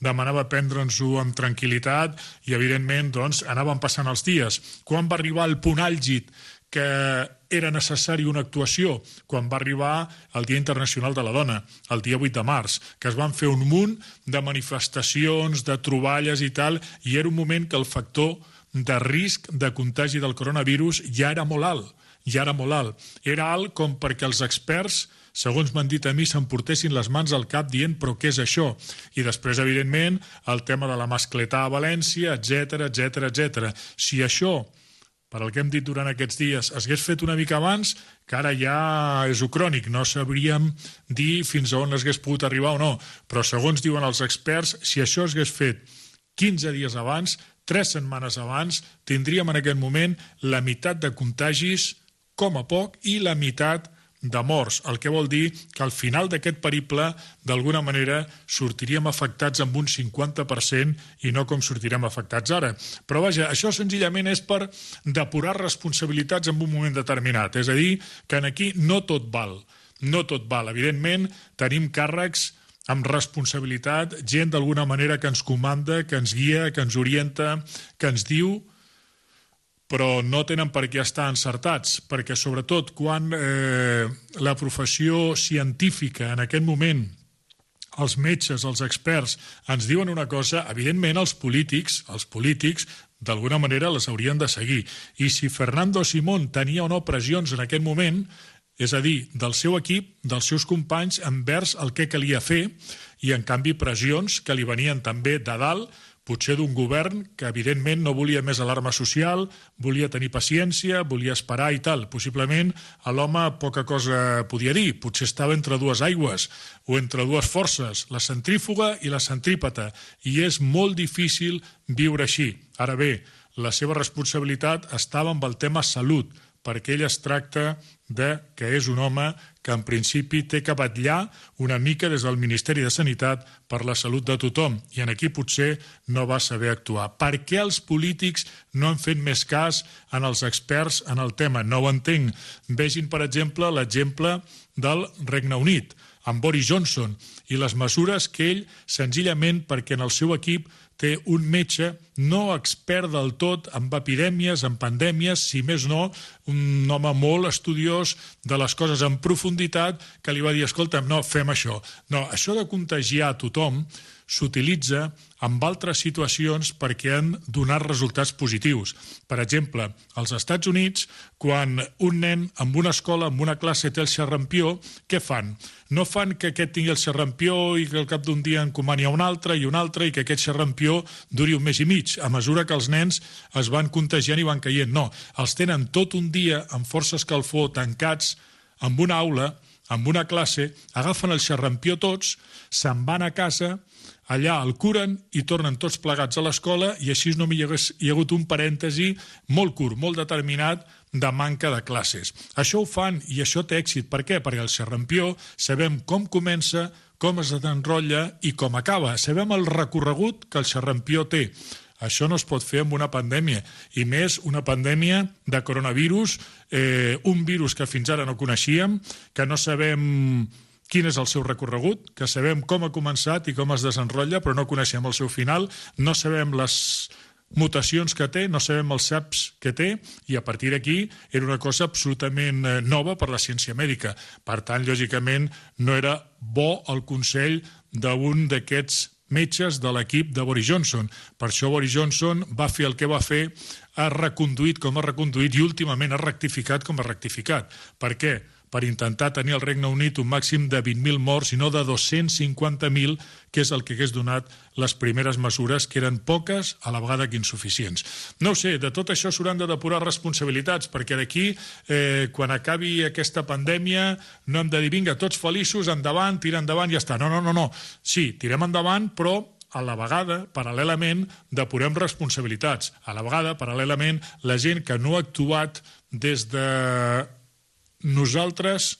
demanava prendre'ns-ho amb tranquil·litat i, evidentment, doncs, anaven passant els dies. Quan va arribar el punt àlgid que era necessari una actuació quan va arribar el Dia Internacional de la Dona, el dia 8 de març, que es van fer un munt de manifestacions, de troballes i tal, i era un moment que el factor de risc de contagi del coronavirus ja era molt alt, ja era molt alt. Era alt com perquè els experts segons m'han dit a mi, s'emportessin les mans al cap dient però què és això? I després, evidentment, el tema de la mascletà a València, etc etc etc. Si això per al que hem dit durant aquests dies, es fet una mica abans, que ara ja és ucrònic, no sabríem dir fins a on es hagués pogut arribar o no, però segons diuen els experts, si això es fet 15 dies abans, 3 setmanes abans, tindríem en aquest moment la meitat de contagis, com a poc, i la meitat de morts, el que vol dir que al final d'aquest periple, d'alguna manera, sortiríem afectats amb un 50% i no com sortirem afectats ara. Però vaja, això senzillament és per depurar responsabilitats en un moment determinat. És a dir, que en aquí no tot val. No tot val. Evidentment, tenim càrrecs amb responsabilitat, gent d'alguna manera que ens comanda, que ens guia, que ens orienta, que ens diu però no tenen per què estar encertats, perquè sobretot quan eh, la professió científica en aquest moment els metges, els experts, ens diuen una cosa, evidentment els polítics, els polítics, d'alguna manera les haurien de seguir. I si Fernando Simón tenia o no pressions en aquest moment, és a dir, del seu equip, dels seus companys, envers el que calia fer, i en canvi pressions que li venien també de dalt, potser d'un govern que evidentment no volia més alarma social, volia tenir paciència, volia esperar i tal. Possiblement a l'home poca cosa podia dir, potser estava entre dues aigües o entre dues forces, la centrífuga i la centrípeta, i és molt difícil viure així. Ara bé, la seva responsabilitat estava amb el tema salut, perquè ell es tracta de que és un home que en principi té que batllar una mica des del Ministeri de Sanitat per la salut de tothom, i en aquí potser no va saber actuar. Per què els polítics no han fet més cas en els experts en el tema? No ho entenc. Vegin, per exemple, l'exemple del Regne Unit, amb Boris Johnson, i les mesures que ell, senzillament perquè en el seu equip té un metge no expert del tot en epidèmies, en pandèmies, si més no, un home molt estudiós de les coses en profunditat que li va dir, escolta, no, fem això. No, això de contagiar a tothom s'utilitza en altres situacions perquè han donat resultats positius. Per exemple, als Estats Units, quan un nen en una escola, en una classe té el xerrampió, què fan? No fan que aquest tingui el xerrampió i que al cap d'un dia encomani a un altre i un altre i que aquest xerrampió duri un mes i mig, a mesura que els nens es van contagiant i van caient. No, els tenen tot un dia amb força escalfor tancats amb una aula, amb una classe, agafen el xerrampió tots, se'n van a casa, allà el curen i tornen tots plegats a l'escola i així no hi, hagués, hi ha hagut un parèntesi molt curt, molt determinat de manca de classes. Això ho fan i això té èxit. Per què? Perquè el xerrampió sabem com comença, com es desenrotlla i com acaba. Sabem el recorregut que el xerrampió té. Això no es pot fer amb una pandèmia, i més una pandèmia de coronavirus, eh, un virus que fins ara no coneixíem, que no sabem quin és el seu recorregut, que sabem com ha començat i com es desenrotlla, però no coneixem el seu final, no sabem les mutacions que té, no sabem els SAPs que té, i a partir d'aquí era una cosa absolutament eh, nova per la ciència mèdica. Per tant, lògicament, no era bo el consell d'un d'aquests metges de l'equip de Boris Johnson. Per això Boris Johnson va fer el que va fer, ha reconduït com ha reconduït i últimament ha rectificat com ha rectificat. Per què? Per intentar tenir al Regne Unit un màxim de 20.000 morts i no de 250.000, que és el que hagués donat les primeres mesures, que eren poques, a la vegada que insuficients. No sé, de tot això s'hauran de depurar responsabilitats, perquè d'aquí, eh, quan acabi aquesta pandèmia, no hem de dir, vinga, tots feliços, endavant, tira endavant ja està. No, no, no, no. Sí, tirem endavant, però a la vegada, paral·lelament, depurem responsabilitats. A la vegada, paral·lelament, la gent que no ha actuat des de nosaltres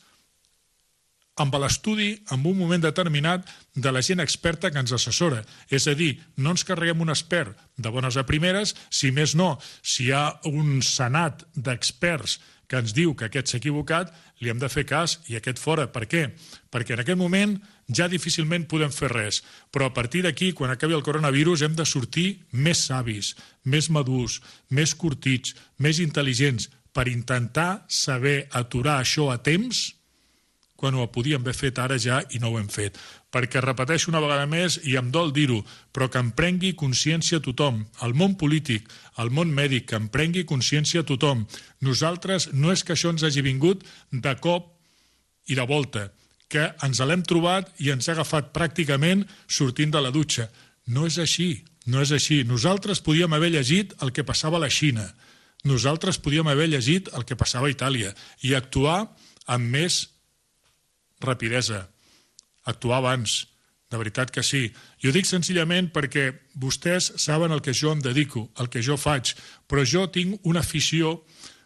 amb l'estudi, en un moment determinat, de la gent experta que ens assessora. És a dir, no ens carreguem un expert de bones a primeres, si més no, si hi ha un senat d'experts que ens diu que aquest s'ha equivocat, li hem de fer cas i aquest fora. Per què? Perquè en aquest moment ja difícilment podem fer res. Però a partir d'aquí, quan acabi el coronavirus, hem de sortir més savis, més madurs, més curtits, més intel·ligents, per intentar saber aturar això a temps quan ho podíem haver fet ara ja i no ho hem fet perquè repeteixo una vegada més i em dol dir-ho, però que em prengui consciència tothom, el món polític, el món mèdic, que em prengui consciència tothom. Nosaltres no és que això ens hagi vingut de cop i de volta, que ens l'hem trobat i ens ha agafat pràcticament sortint de la dutxa. No és així, no és així. Nosaltres podíem haver llegit el que passava a la Xina, nosaltres podíem haver llegit el que passava a Itàlia i actuar amb més rapidesa, actuar abans, de veritat que sí. I ho dic senzillament perquè vostès saben el que jo em dedico, el que jo faig, però jo tinc una afició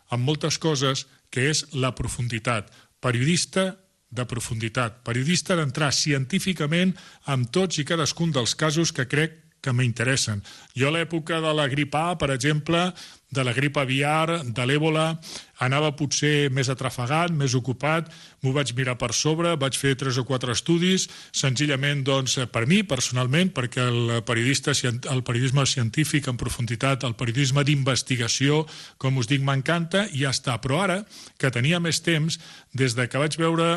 amb moltes coses que és la profunditat. Periodista de profunditat, periodista d'entrar científicament amb tots i cadascun dels casos que crec que m'interessen. Jo a l'època de la grip A, per exemple, de la grip aviar, de l'èbola, anava potser més atrafegat, més ocupat, m'ho vaig mirar per sobre, vaig fer tres o quatre estudis, senzillament doncs, per mi, personalment, perquè el, periodista, el periodisme científic en profunditat, el periodisme d'investigació, com us dic, m'encanta, i ja està. Però ara, que tenia més temps, des de que vaig veure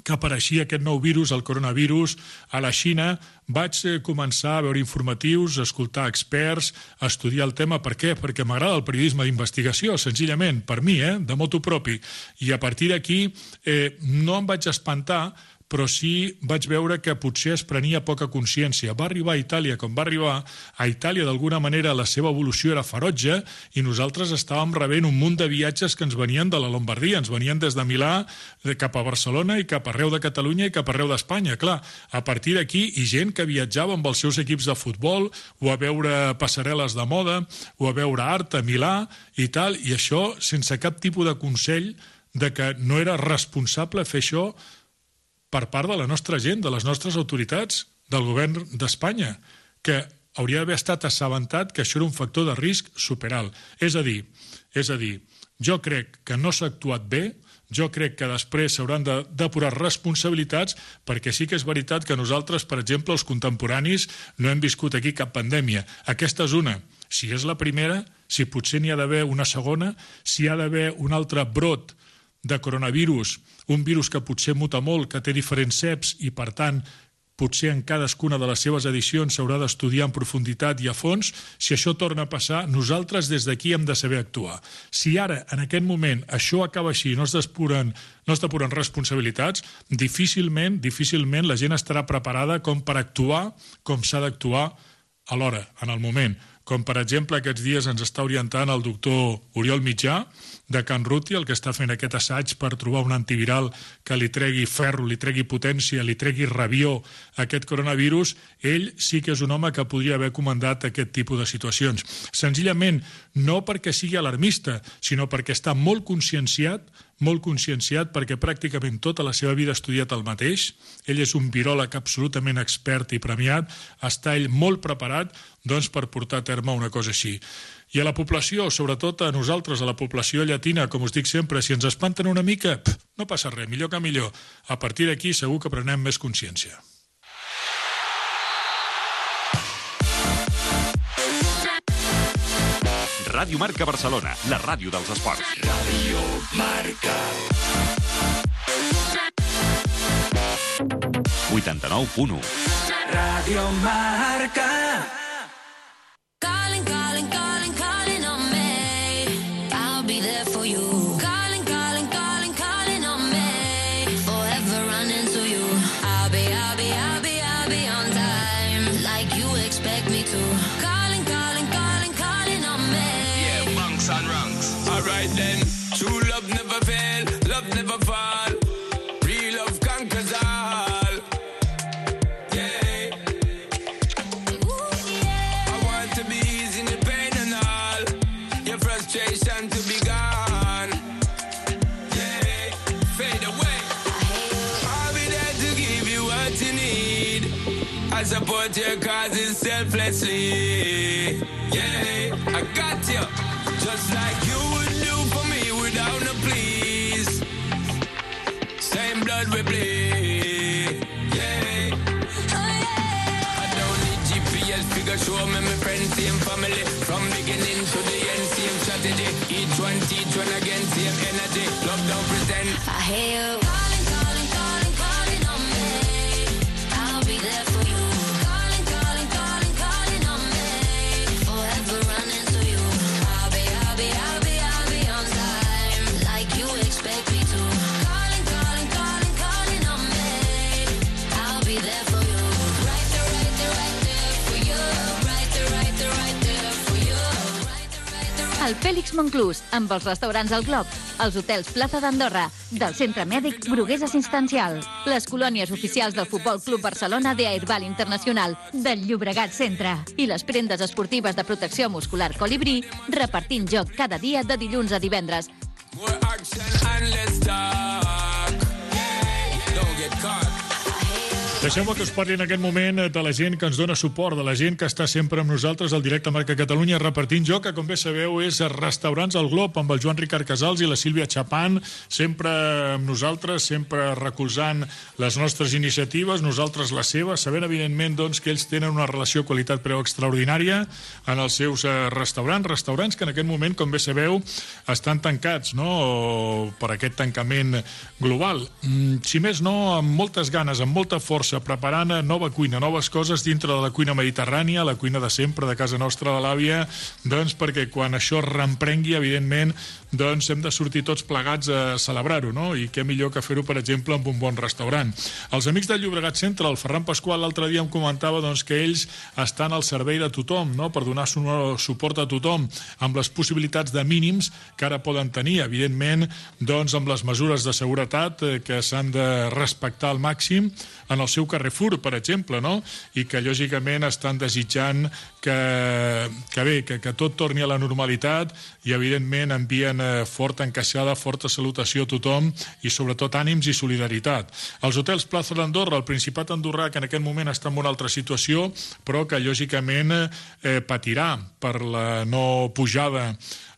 que apareixia aquest nou virus, el coronavirus, a la Xina, vaig eh, començar a veure informatius, a escoltar experts, a estudiar el tema. Per què? Perquè m'agrada el periodisme d'investigació, senzillament, per mi, eh, de moto propi. I a partir d'aquí eh, no em vaig espantar però sí vaig veure que potser es prenia poca consciència. Va arribar a Itàlia com va arribar, a Itàlia d'alguna manera la seva evolució era ferotge i nosaltres estàvem rebent un munt de viatges que ens venien de la Lombardia, ens venien des de Milà cap a Barcelona i cap arreu de Catalunya i cap arreu d'Espanya. Clar, a partir d'aquí, i gent que viatjava amb els seus equips de futbol o a veure passarel·les de moda o a veure art a Milà i tal, i això sense cap tipus de consell de que no era responsable fer això per part de la nostra gent, de les nostres autoritats, del govern d'Espanya, que hauria d'haver estat assabentat que això era un factor de risc superalt. És a dir, és a dir, jo crec que no s'ha actuat bé, jo crec que després s'hauran de depurar responsabilitats perquè sí que és veritat que nosaltres, per exemple, els contemporanis, no hem viscut aquí cap pandèmia. Aquesta és una. Si és la primera, si potser n'hi ha d'haver una segona, si hi ha d'haver un altre brot de coronavirus, un virus que potser muta molt, que té diferents ceps i, per tant, potser en cadascuna de les seves edicions s'haurà d'estudiar en profunditat i a fons, si això torna a passar, nosaltres des d'aquí hem de saber actuar. Si ara, en aquest moment, això acaba així, no es depuren, no es depuren responsabilitats, difícilment, difícilment la gent estarà preparada com per actuar com s'ha d'actuar a l'hora, en el moment. Com, per exemple, aquests dies ens està orientant el doctor Oriol Mitjà, de Can Ruti, el que està fent aquest assaig per trobar un antiviral que li tregui ferro, li tregui potència, li tregui rabió a aquest coronavirus, ell sí que és un home que podria haver comandat aquest tipus de situacions. Senzillament, no perquè sigui alarmista, sinó perquè està molt conscienciat molt conscienciat perquè pràcticament tota la seva vida ha estudiat el mateix. Ell és un viròleg absolutament expert i premiat. Està ell molt preparat doncs, per portar a terme una cosa així. I a la població, sobretot a nosaltres, a la població llatina, com us dic sempre, si ens espanten una mica, pff, no passa res, millor que millor. A partir d'aquí segur que prenem més consciència. Ràdio Marca Barcelona, la ràdio dels esports. Ràdio Marca. 89.1 Ràdio Marca. Calling, calling, calling. love never fall. Real love conquers all. Yeah. Ooh, yeah. I want to be easy in the pain and all. Your frustration to be gone. Yeah. Fade away. I'll be there to give you what you need. I support your causes selflessly. Yeah. I got you. Just like you. Blood we. Yeah. I don't need GPS figure show me my friends, same family. From beginning to the end, same strategy. Each one teach one again, same energy. Love don't pretend. I hear you El Fèlix Monclús, amb els restaurants al Glob, els hotels Plaza d'Andorra, del Centre Mèdic Brugués Assistencial, les colònies oficials del Futbol Club Barcelona de Airbal Internacional, del Llobregat Centre i les prendes esportives de protecció muscular Colibrí, repartint joc cada dia de dilluns a divendres. Action and let's talk. Deixeu-me que us parli en aquest moment de la gent que ens dona suport, de la gent que està sempre amb nosaltres al directe Marca Catalunya repartint joc, que com bé sabeu és Restaurants al Glob amb el Joan Ricard Casals i la Sílvia Chapán, sempre amb nosaltres, sempre recolzant les nostres iniciatives, nosaltres les seves, sabent evidentment doncs, que ells tenen una relació qualitat-preu extraordinària en els seus eh, restaurants, restaurants que en aquest moment, com bé sabeu, estan tancats no? Per aquest tancament global. Mm, si més no, amb moltes ganes, amb molta força, preparant eh, nova cuina, noves coses dintre de la cuina mediterrània, la cuina de sempre, de casa nostra, de l'àvia, doncs perquè quan això reemprengui, evidentment, doncs hem de sortir tots plegats a celebrar-ho, no? I què millor que fer-ho, per exemple, amb un bon restaurant. Els amics del Llobregat Centre, el Ferran Pasqual, l'altre dia em comentava doncs, que ells estan al servei de tothom, no? per donar su- suport a tothom, amb les possibilitats de mínims que ara poden tenir, evidentment, doncs, amb les mesures de seguretat eh, que s'han de respectar al màxim en el seu Carrefour, per exemple, no? i que lògicament estan desitjant que, que bé, que, que tot torni a la normalitat i evidentment envien eh, forta encaixada, forta salutació a tothom i sobretot ànims i solidaritat. Els hotels Plaza d'Andorra, el Principat andorrà, que en aquest moment està en una altra situació, però que lògicament eh, patirà per la no pujada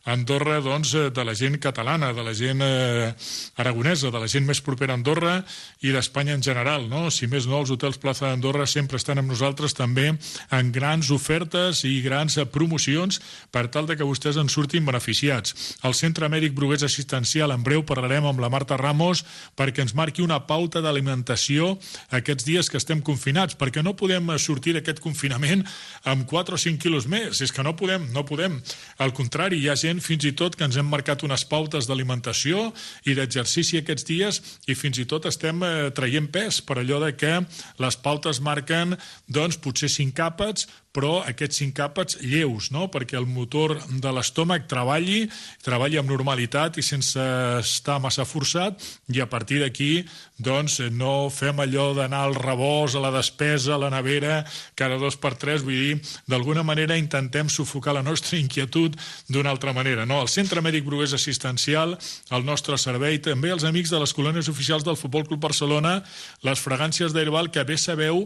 Andorra doncs, eh, de la gent catalana, de la gent eh, aragonesa, de la gent més propera a Andorra i d'Espanya en general. No? Si més no, els hotels Plaza d'Andorra sempre estan amb nosaltres també en grans ofertes i grans eh, promocions per tal de que vostès en surtin beneficiats. El Centre Mèdic Brugués Assistencial, en breu parlarem amb la Marta Ramos perquè ens marqui una pauta d'alimentació aquests dies que estem confinats, perquè no podem eh, sortir d'aquest confinament amb 4 o 5 quilos més. És que no podem, no podem. Al contrari, hi ha gent fins i tot que ens hem marcat unes pautes d'alimentació i d'exercici aquests dies i fins i tot estem eh, traient pes per allò de que les pautes marquen doncs potser 5 àpats però aquests cinc àpats lleus, no? perquè el motor de l'estómac treballi, treballi amb normalitat i sense estar massa forçat, i a partir d'aquí doncs, no fem allò d'anar al rebost, a la despesa, a la nevera, cada dos per tres, vull dir, d'alguna manera intentem sufocar la nostra inquietud d'una altra manera. No? El Centre Mèdic Brugués Assistencial, el nostre servei, també els amics de les colònies oficials del Futbol Club Barcelona, les fragàncies d'Airbal, que bé sabeu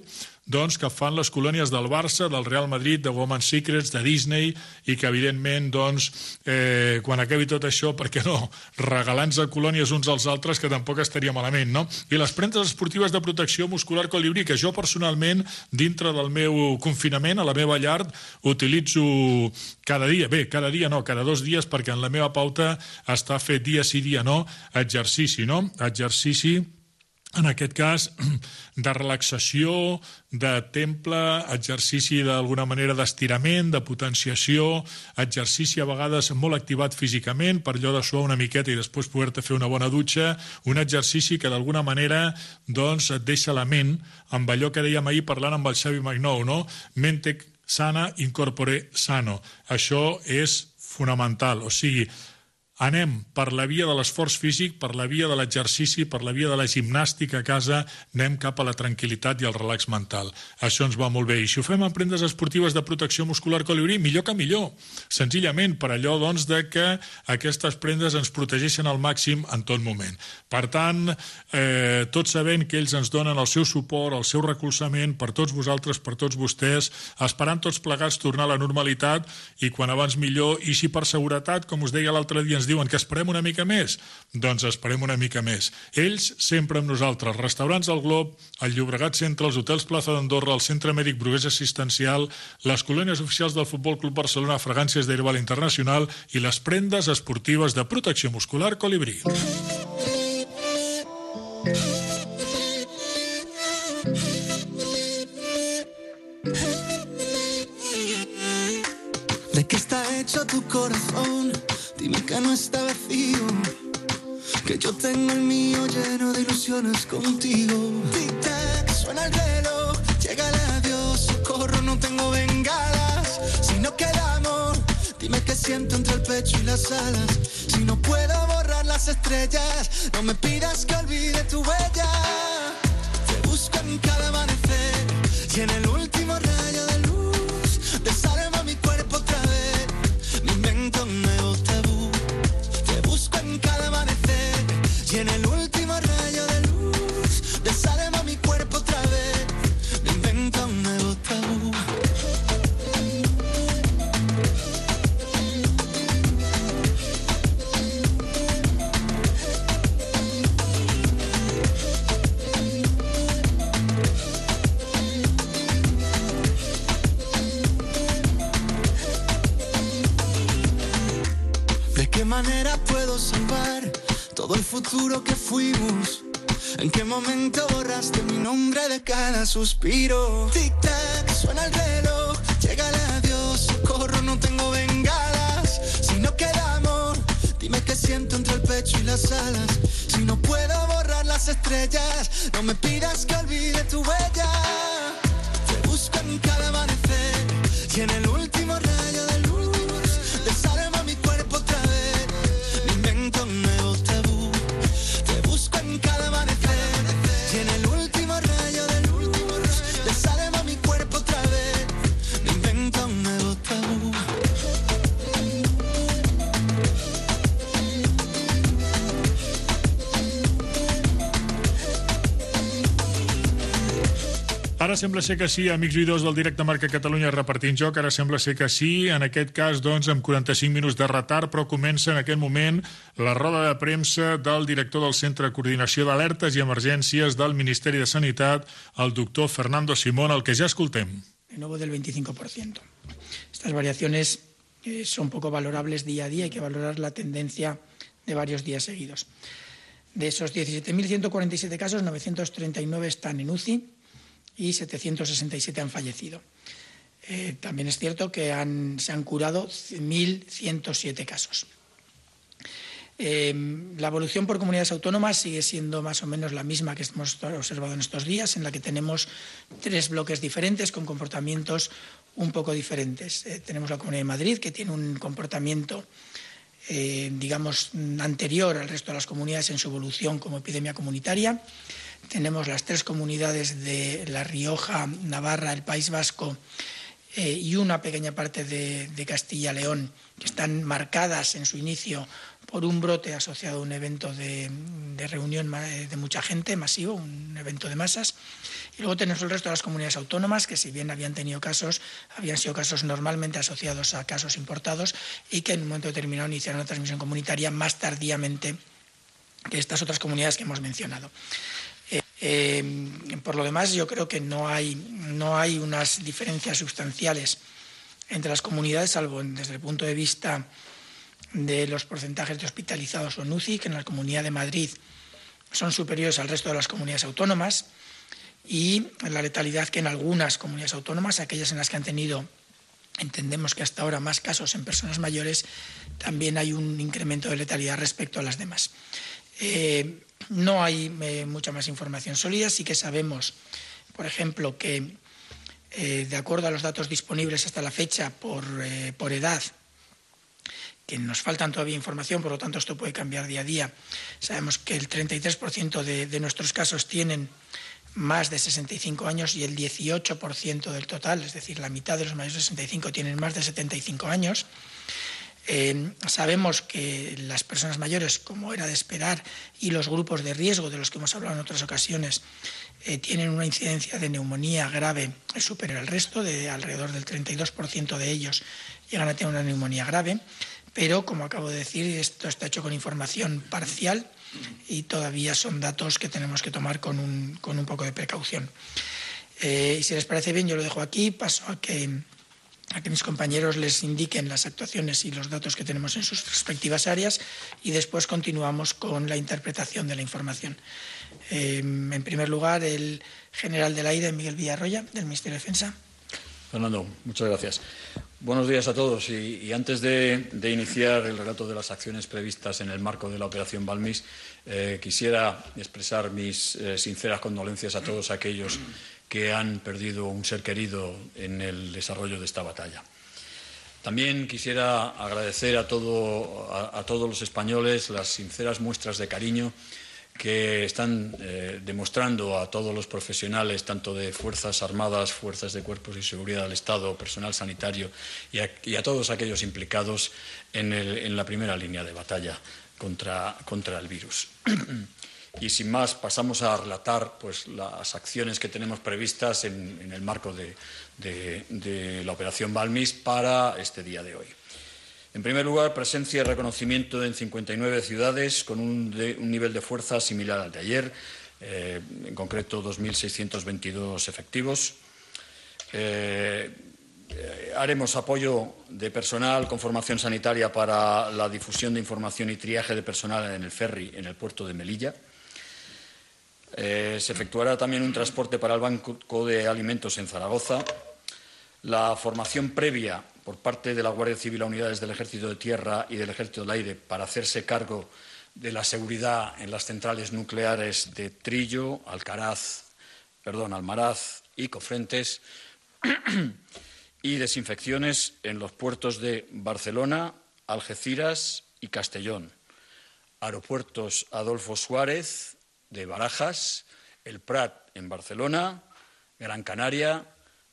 doncs, que fan les colònies del Barça, del Real Madrid, de Woman Secrets, de Disney, i que, evidentment, doncs, eh, quan acabi tot això, per què no, regalant a colònies uns als altres, que tampoc estaria malament, no? I les prendes esportives de protecció muscular colibrí, que jo personalment, dintre del meu confinament, a la meva llar, utilitzo cada dia, bé, cada dia no, cada dos dies, perquè en la meva pauta està fet dia sí, dia no, exercici, no? Exercici en aquest cas, de relaxació, de temple, exercici d'alguna manera d'estirament, de potenciació, exercici a vegades molt activat físicament, per allò de suar una miqueta i després poder-te fer una bona dutxa, un exercici que d'alguna manera doncs, et deixa la ment amb allò que dèiem ahir parlant amb el Xavi Magnou, no? Mente sana, incorpore sano. Això és fonamental, o sigui, anem per la via de l'esforç físic, per la via de l'exercici, per la via de la gimnàstica a casa, anem cap a la tranquil·litat i al relax mental. Això ens va molt bé. I si ho fem amb prendes esportives de protecció muscular colibrí, millor que millor. Senzillament per allò doncs, de que aquestes prendes ens protegeixen al màxim en tot moment. Per tant, eh, tots sabent que ells ens donen el seu suport, el seu recolzament per tots vosaltres, per tots vostès, esperant tots plegats tornar a la normalitat i quan abans millor, i si per seguretat, com us deia l'altre dia, ens diuen que esperem una mica més, doncs esperem una mica més. Ells sempre amb nosaltres, restaurants del Glob, el Llobregat Centre, els hotels Plaza d'Andorra, el Centre Mèdic Brugués Assistencial, les colònies oficials del Futbol Club Barcelona, Fragàncies d'Herbal Internacional i les prendes esportives de protecció muscular Colibrí. ¿De qué está hecho tu corazón? Dime que no está vacío. Que yo tengo el mío lleno de ilusiones contigo. Tic-tac, suena el reloj, llega el adiós. Socorro, no tengo bengalas. Si no queda amor, dime qué siento entre el pecho y las alas. Si no puedo borrar las estrellas, no me pidas que olvide tu huella. Te busco en cada amanecer y en el futuro que fuimos? ¿En qué momento borraste mi nombre de cada suspiro? Tic-tac, suena el reloj, llega el adiós, socorro, no tengo bengalas. Si no queda amor, dime qué siento entre el pecho y las alas. Si no puedo borrar las estrellas, no me pidas que olvide tu huella. Te busco en cada amanecer y en el Ara sembla ser que sí, amics oïdors del directe Marca Catalunya repartint joc, ara sembla ser que sí, en aquest cas, doncs, amb 45 minuts de retard, però comença en aquest moment la roda de premsa del director del Centre de Coordinació d'Alertes i Emergències del Ministeri de Sanitat, el doctor Fernando Simón, el que ja escoltem. de nuevo del 25%. Estas variaciones eh, son poco valorables día a día, hay que valorar la tendencia de varios días seguidos. De esos 17.147 casos, 939 están en UCI y 767 han fallecido. Eh, también es cierto que se han curado 1.107 casos. Eh, la evolución por comunidades autónomas sigue siendo más o menos la misma que hemos observado en estos días, en la que tenemos tres bloques diferentes con comportamientos un poco diferentes. Eh, tenemos la Comunidad de Madrid, que tiene un comportamiento, digamos, anterior al resto de las comunidades en su evolución como epidemia comunitaria. Tenemos las tres comunidades de La Rioja, Navarra, el País Vasco eh, y una pequeña parte de, de Castilla-León, que están marcadas en su inicio por un brote asociado a un evento de, de reunión ma- de mucha gente, masivo, un evento de masas. Y luego tenemos el resto de las comunidades autónomas, que si bien habían tenido casos, habían sido casos normalmente asociados a casos importados y que en un momento determinado iniciaron la transmisión comunitaria más tardíamente que estas otras comunidades que hemos mencionado. Eh, por lo demás, yo creo que no hay, no hay unas diferencias sustanciales entre las comunidades, salvo desde el punto de vista de los porcentajes de hospitalizados o en UCI, que en la Comunidad de Madrid son superiores al resto de las comunidades autónomas, y la letalidad que en algunas comunidades autónomas, aquellas en las que han tenido, entendemos que hasta ahora, más casos en personas mayores, también hay un incremento de letalidad respecto a las demás. Eh, no hay eh, mucha más información sólida, sí que sabemos, por ejemplo, que eh, de acuerdo a los datos disponibles hasta la fecha por, eh, por edad, que nos faltan todavía información, por lo tanto esto puede cambiar día a día. Sabemos que el 33% de, de nuestros casos tienen más de 65 años y el 18% del total, es decir, la mitad de los mayores de 65 tienen más de 75 años. Eh, sabemos que las personas mayores, como era de esperar, y los grupos de riesgo de los que hemos hablado en otras ocasiones, eh, tienen una incidencia de neumonía grave superior al resto, de alrededor del 32% de ellos llegan a tener una neumonía grave pero como acabo de decir, esto está hecho con información parcial y todavía son datos que tenemos que tomar con un, con un poco de precaución. Eh, y si les parece bien, yo lo dejo aquí, paso a que, a que mis compañeros les indiquen las actuaciones y los datos que tenemos en sus respectivas áreas y después continuamos con la interpretación de la información. Eh, en primer lugar, el general del aire, Miguel Villarroya, del Ministerio de Defensa. Fernando, muchas gracias. Buenos días a todos. Y, antes de, de, iniciar el relato de las acciones previstas en el marco de la Operación Balmis, eh, quisiera expresar mis eh, sinceras condolencias a todos aquellos que han perdido un ser querido en el desarrollo de esta batalla. También quisiera agradecer a, todo, a, todos los españoles las sinceras muestras de cariño que están eh, demostrando a todos los profesionales, tanto de Fuerzas Armadas, Fuerzas de Cuerpos y Seguridad del Estado, personal sanitario y a, y a todos aquellos implicados en, el, en, la primera línea de batalla contra, contra el virus. y sin más, pasamos a relatar pues, las acciones que tenemos previstas en, el marco de, la Operación Balmis para este día de hoy. En primer lugar, presencia y reconocimiento en 59 ciudades con un, nivel de fuerza similar al de ayer, eh, en concreto 2.622 efectivos. Eh, haremos apoyo de personal con formación sanitaria para la difusión de información y triaje de personal en el ferry en el puerto de Melilla. Eh, se efectuará también un transporte para el Banco de Alimentos en Zaragoza. La formación previa por parte de la Guardia Civil a unidades del Ejército de Tierra y del Ejército del Aire para hacerse cargo de la seguridad en las centrales nucleares de Trillo, Alcaraz, perdón, Almaraz y Cofrentes y desinfecciones en los puertos de Barcelona, Algeciras y Castellón, aeropuertos Adolfo Suárez de Barajas, El Prat en Barcelona, Gran Canaria,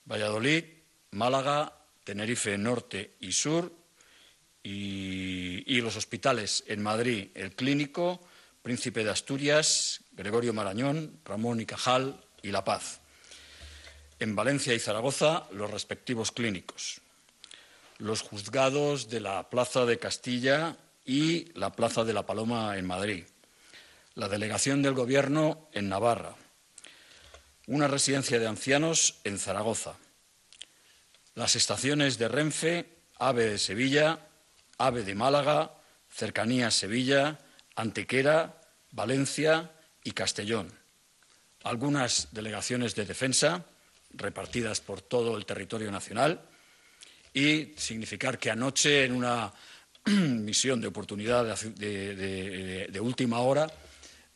Valladolid, Málaga, Tenerife Norte y Sur, y, los hospitales en Madrid, el Clínico, Príncipe de Asturias, Gregorio Marañón, Ramón y Cajal y La Paz. En Valencia y Zaragoza, los respectivos clínicos. Los juzgados de la Plaza de Castilla y la Plaza de la Paloma en Madrid. La delegación del Gobierno en Navarra. Una residencia de ancianos en Zaragoza las estaciones de Renfe, AVE de Sevilla, AVE de Málaga, Cercanías Sevilla, Antequera, Valencia y Castellón. Algunas delegaciones de defensa repartidas por todo el territorio nacional y significar que anoche en una misión de oportunidad de, de, última hora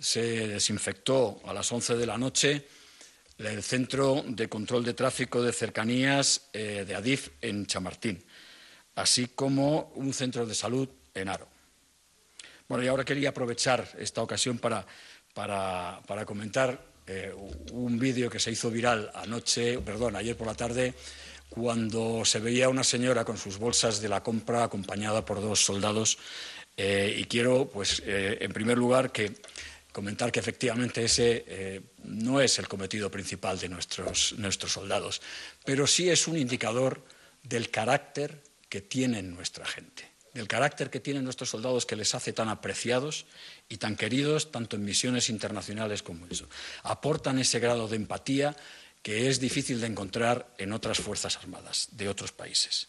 se desinfectó a las 11 de la noche el Centro de Control de Tráfico de Cercanías eh, de Adif en Chamartín, así como un centro de salud en Aro. Bueno, y ahora quería aprovechar esta ocasión para, para, para comentar eh, un vídeo que se hizo viral anoche, perdón, ayer por la tarde, cuando se veía a una señora con sus bolsas de la compra acompañada por dos soldados. Eh, y quiero, pues, en primer lugar, que comentar que efectivamente ese eh, no es el cometido principal de nuestros, nuestros soldados, pero sí es un indicador del carácter que tienen nuestra gente, del carácter que tienen nuestros soldados que les hace tan apreciados y tan queridos tanto en misiones internacionales como eso. Aportan ese grado de empatía que es difícil de encontrar en otras Fuerzas Armadas de otros países.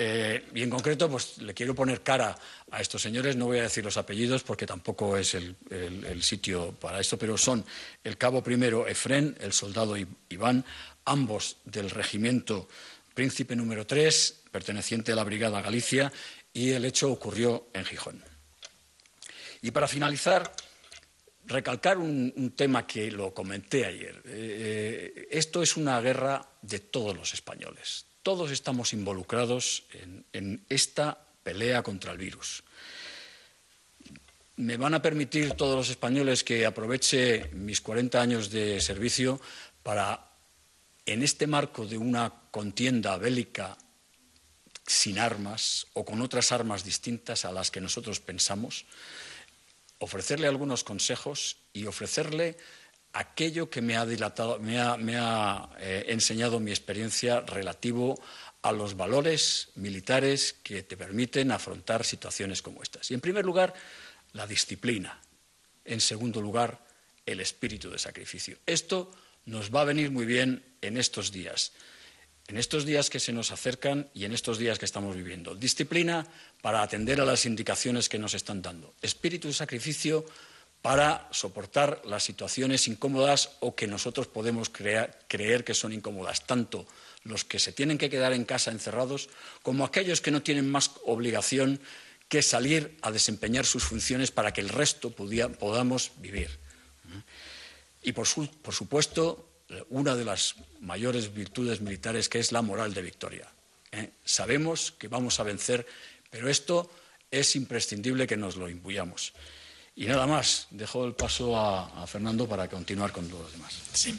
Eh, y en concreto, pues le quiero poner cara a estos señores, no voy a decir los apellidos porque tampoco es el, sitio para esto, pero son el cabo primero Efren, el soldado Iván, ambos del regimiento Príncipe número 3, perteneciente a la Brigada Galicia, y el hecho ocurrió en Gijón. Y para finalizar, recalcar un, tema que lo comenté ayer. Eh, esto es una guerra de todos los españoles, todos estamos involucrados en, esta pelea contra el virus. Me van a permitir todos los españoles que aproveche mis 40 años de servicio para, en este marco de una contienda bélica sin armas o con otras armas distintas a las que nosotros pensamos, ofrecerle algunos consejos y ofrecerle aquello que me ha dilatado, me ha, eh, enseñado mi experiencia relativo a los valores militares que te permiten afrontar situaciones como estas. Y en primer lugar, la disciplina. En segundo lugar, el espíritu de sacrificio. Esto nos va a venir muy bien en estos días, en estos días que se nos acercan y en estos días que estamos viviendo. Disciplina para atender a las indicaciones que nos están dando. Espíritu de sacrificio para soportar las situaciones incómodas o que nosotros podemos creer, que son incómodas, tanto los que se tienen que quedar en casa encerrados como aquellos que no tienen más obligación que salir a desempeñar sus funciones para que el resto podamos vivir. Y, por, supuesto, una de las mayores virtudes militares que es la moral de victoria. ¿eh? Sabemos que vamos a vencer, pero esto es imprescindible que nos lo imbuyamos. Y nada más, dejo el paso a, a Fernando para continuar con los demás. Sí.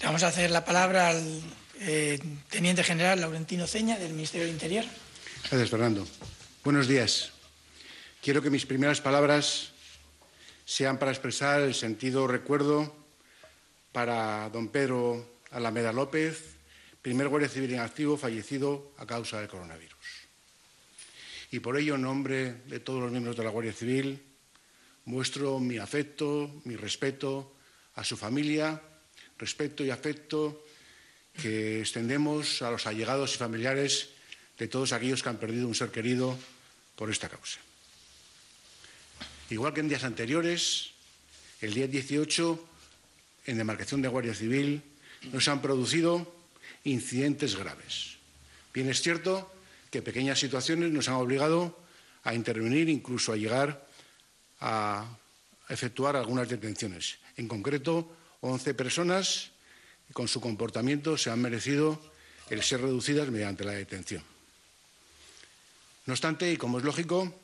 Le vamos a hacer la palabra al eh, Teniente General Laurentino Ceña, del Ministerio del Interior. Gracias, Fernando. Buenos días. Quiero que mis primeras palabras sean para expresar el sentido recuerdo para don Pedro Alameda López, primer guardia civil en activo fallecido a causa del coronavirus. Y por ello, en nombre de todos los miembros de la Guardia Civil, muestro mi afecto, mi respeto a su familia, respeto y afecto que extendemos a los allegados y familiares de todos aquellos que han perdido un ser querido por esta causa. Igual que en días anteriores, el día 18, en demarcación de Guardia Civil, no se han producido incidentes graves. Bien es cierto que pequeñas situaciones nos han obligado a intervenir, incluso a llegar a efectuar algunas detenciones. En concreto, 11 personas con su comportamiento se han merecido el ser reducidas mediante la detención. No obstante, y como es lógico,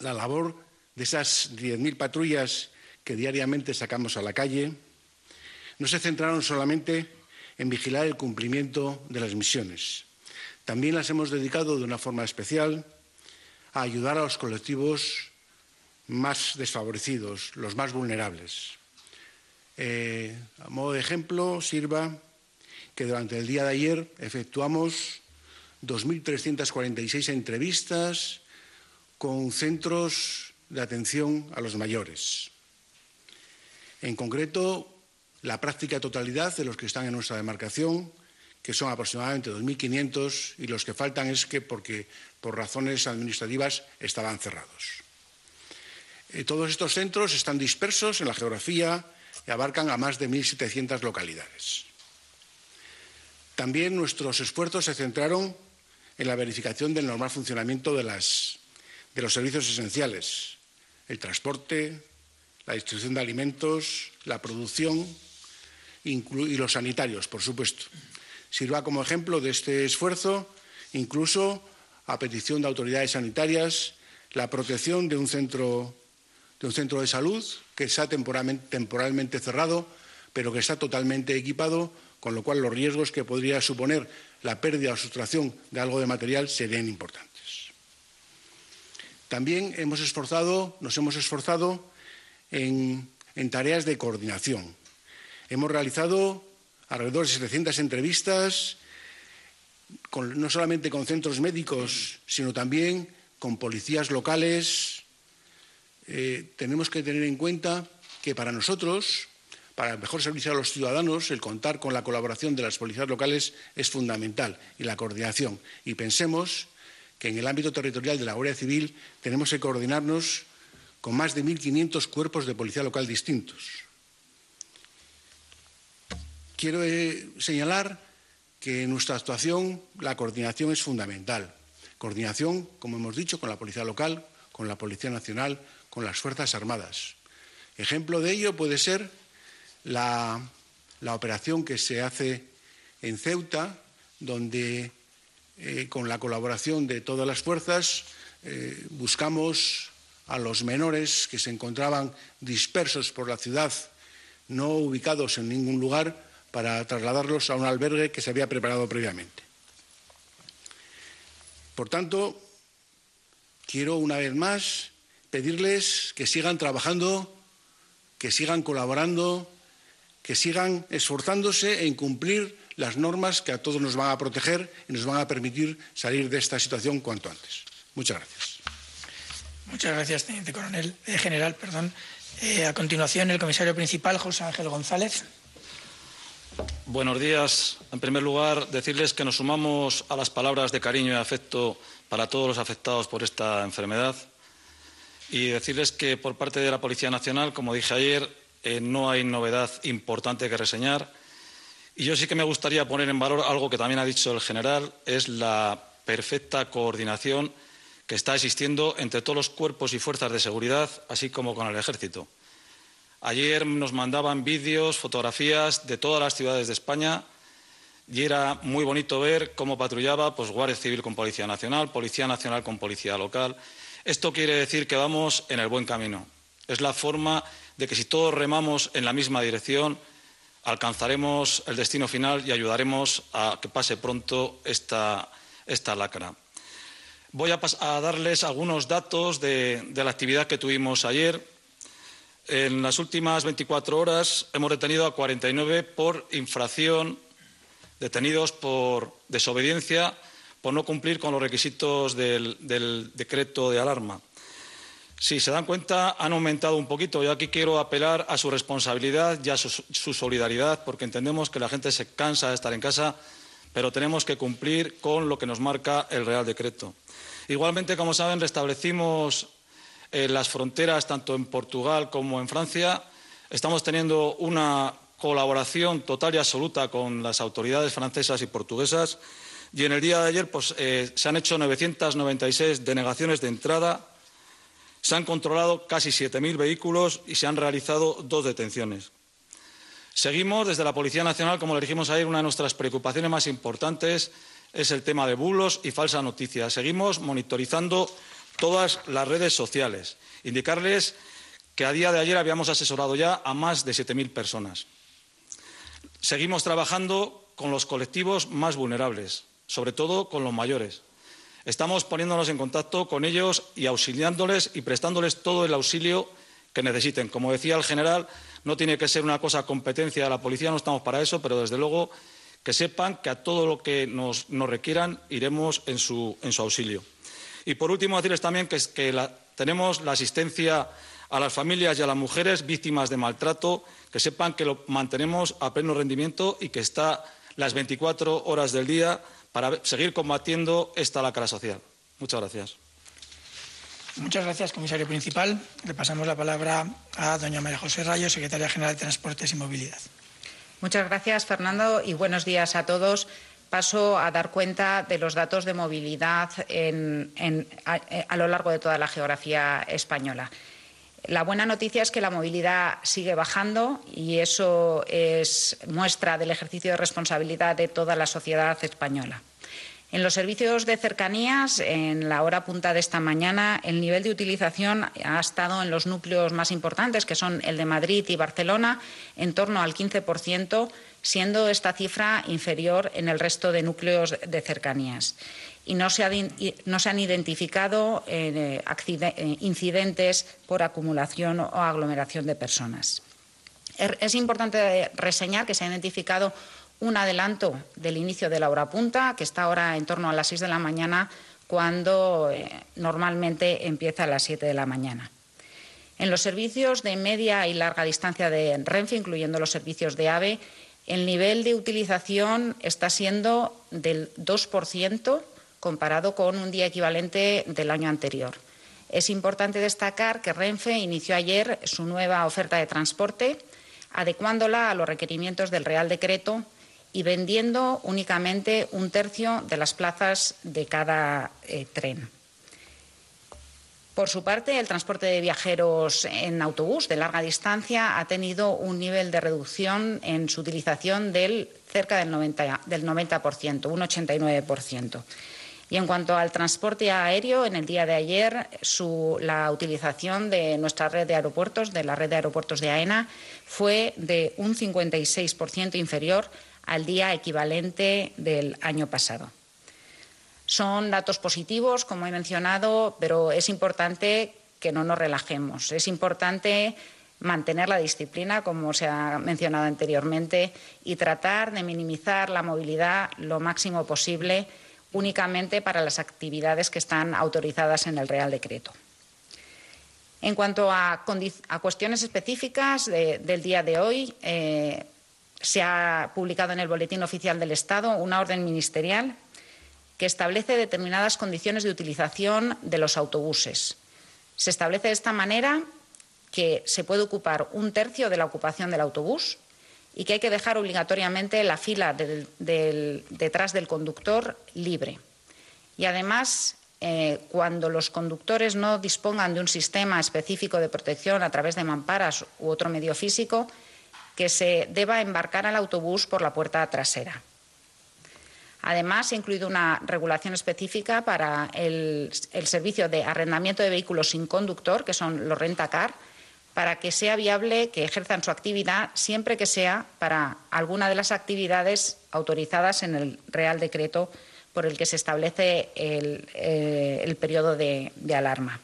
la labor de esas 10.000 patrullas que diariamente sacamos a la calle no se centraron solamente en vigilar el cumplimiento de las misiones. También las hemos dedicado de una forma especial a ayudar a los colectivos más desfavorecidos, los más vulnerables. Eh, a modo de ejemplo, sirva que durante el día de ayer efectuamos 2.346 entrevistas con centros de atención a los mayores. En concreto, la práctica totalidad de los que están en nuestra demarcación, que son aproximadamente 2.500, y los que faltan es que porque por razones administrativas estaban cerrados. Eh, todos estos centros están dispersos en la geografía y abarcan a más de 1.700 localidades. También nuestros esfuerzos se centraron en la verificación del normal funcionamiento de, los servicios esenciales, el transporte, la distribución de alimentos, la producción y los sanitarios, por supuesto. Sirva como ejemplo de este esfuerzo, incluso a petición de autoridades sanitarias, la protección de un centro de un centro de salud que está temporalmente cerrado, pero que está totalmente equipado, con lo cual los riesgos que podría suponer la pérdida o sustracción de algo de material serían importantes. También hemos esforzado, nos hemos esforzado en, tareas de coordinación. Hemos realizado alrededor de 700 entrevistas, no solamente con centros médicos, sino también con policías locales, eh, tenemos que tener en cuenta que para nosotros, para mejor servicio a los ciudadanos, el contar con la colaboración de las policías locales es fundamental y la coordinación. Y pensemos que en el ámbito territorial de la Guardia Civil tenemos que coordinarnos con más de 1.500 cuerpos de policía local distintos. Quiero eh, señalar que en nuestra actuación la coordinación es fundamental. Coordinación, como hemos dicho, con la Policía Local, con la Policía Nacional, con las Fuerzas Armadas. Ejemplo de ello puede ser la, la operación que se hace en Ceuta, donde eh, con la colaboración de todas las fuerzas, eh, buscamos a los menores que se encontraban dispersos por la ciudad, no ubicados en ningún lugar, para trasladarlos a un albergue que se había preparado previamente. Por tanto, quiero una vez más pedirles que sigan trabajando, que sigan colaborando, que sigan esforzándose en cumplir las normas que a todos nos van a proteger y nos van a permitir salir de esta situación cuanto antes. Muchas gracias. Muchas gracias, teniente coronel, eh, general. Perdón. Eh, a continuación, el comisario principal, José Ángel González. Buenos días. En primer lugar, decirles que nos sumamos a las palabras de cariño y afecto para todos los afectados por esta enfermedad y decirles que por parte de la Policía Nacional, como dije ayer, eh, no hay novedad importante que reseñar. Y yo sí que me gustaría poner en valor algo que también ha dicho el general, es la perfecta coordinación que está existiendo entre todos los cuerpos y fuerzas de seguridad, así como con el ejército. Ayer nos mandaban vídeos, fotografías de todas las ciudades de España y era muy bonito ver cómo patrullaba pues, Guardia Civil con Policía Nacional, Policía Nacional con Policía Local. Esto quiere decir que vamos en el buen camino. Es la forma de que si todos remamos en la misma dirección, alcanzaremos el destino final y ayudaremos a que pase pronto esta, esta lacra. Voy a, darles algunos datos de, de la actividad que tuvimos ayer. En las últimas 24 horas hemos detenido a 49 por infracción, detenidos por desobediencia, por no cumplir con los requisitos del, decreto de alarma. Si se dan cuenta, han aumentado un poquito. Yo aquí quiero apelar a su responsabilidad y a su, su, solidaridad, porque entendemos que la gente se cansa de estar en casa, pero tenemos que cumplir con lo que nos marca el Real Decreto. Igualmente, como saben, restablecimos eh, las fronteras tanto en Portugal como en Francia. Estamos teniendo una colaboración total y absoluta con las autoridades francesas y portuguesas. Y en el día de ayer pues, eh, se han hecho 996 denegaciones de entrada se han controlado casi 7.000 vehículos y se han realizado dos detenciones. Seguimos desde la Policía Nacional, como le dijimos ayer, una de nuestras preocupaciones más importantes es el tema de bulos y falsas noticias. Seguimos monitorizando todas las redes sociales. Indicarles que a día de ayer habíamos asesorado ya a más de 7.000 personas. Seguimos trabajando con los colectivos más vulnerables, sobre todo con los mayores. Estamos poniéndonos en contacto con ellos y auxiliándoles y prestándoles todo el auxilio que necesiten. Como decía el general, no tiene que ser una cosa competencia de la policía, no estamos para eso, pero desde luego que sepan que a todo lo que nos, requieran iremos en su, auxilio. Y por último, decirles también que, tenemos la asistencia a las familias y a las mujeres víctimas de maltrato, que sepan que lo mantenemos a pleno rendimiento y que está las 24 horas del día para seguir combatiendo esta lacra social. Muchas gracias. Muchas gracias, comisario principal. Le pasamos la palabra a doña María José Rayo, secretaria general de Transportes y Movilidad. Muchas gracias, Fernando, y buenos días a todos. Paso a dar cuenta de los datos de movilidad en, en, a, a lo largo de toda la geografía española. La buena noticia es que la movilidad sigue bajando y eso es muestra del ejercicio de responsabilidad de toda la sociedad española. En los servicios de cercanías, en la hora punta de esta mañana, el nivel de utilización ha estado en los núcleos más importantes, que son el de Madrid y Barcelona, en torno al 15%, siendo esta cifra inferior en el resto de núcleos de cercanías y no se, ha, no se han identificado eh, incidentes por acumulación o aglomeración de personas. Es importante reseñar que se ha identificado un adelanto del inicio de la hora punta, que está ahora en torno a las 6 de la mañana, cuando eh, normalmente empieza a las 7 de la mañana. En los servicios de media y larga distancia de Renfe, incluyendo los servicios de AVE, el nivel de utilización está siendo del 2% comparado con un día equivalente del año anterior. Es importante destacar que Renfe inició ayer su nueva oferta de transporte, adecuándola a los requerimientos del Real Decreto y vendiendo únicamente un tercio de las plazas de cada eh, tren. Por su parte, el transporte de viajeros en autobús de larga distancia ha tenido un nivel de reducción en su utilización del cerca del 90%, del 90% un 89%. Y en cuanto al transporte aéreo, en el día de ayer la utilización de nuestra red de aeropuertos, de la red de aeropuertos de AENA, fue de un 56% inferior al día equivalente del año pasado. Son datos positivos, como he mencionado, pero es importante que no nos relajemos. Es importante mantener la disciplina, como se ha mencionado anteriormente, y tratar de minimizar la movilidad lo máximo posible únicamente para las actividades que están autorizadas en el Real Decreto. En cuanto a, cuestiones específicas de, del día de hoy, eh, se ha publicado en el Boletín Oficial del Estado una orden ministerial que establece determinadas condiciones de utilización de los autobuses. Se establece de esta manera que se puede ocupar un tercio de la ocupación del autobús y que hay que dejar obligatoriamente la fila detrás del conductor libre. Y además, eh, cuando los conductores no dispongan de un sistema específico de protección a través de mamparas u otro medio físico, que se deba embarcar al autobús por la puerta trasera. Además, se ha incluido una regulación específica para el, servicio de arrendamiento de vehículos sin conductor, que son los rentacar, para que sea viable que ejerzan su actividad siempre que sea para alguna de las actividades autorizadas en el Real Decreto por el que se establece el, eh, periodo de, alarma.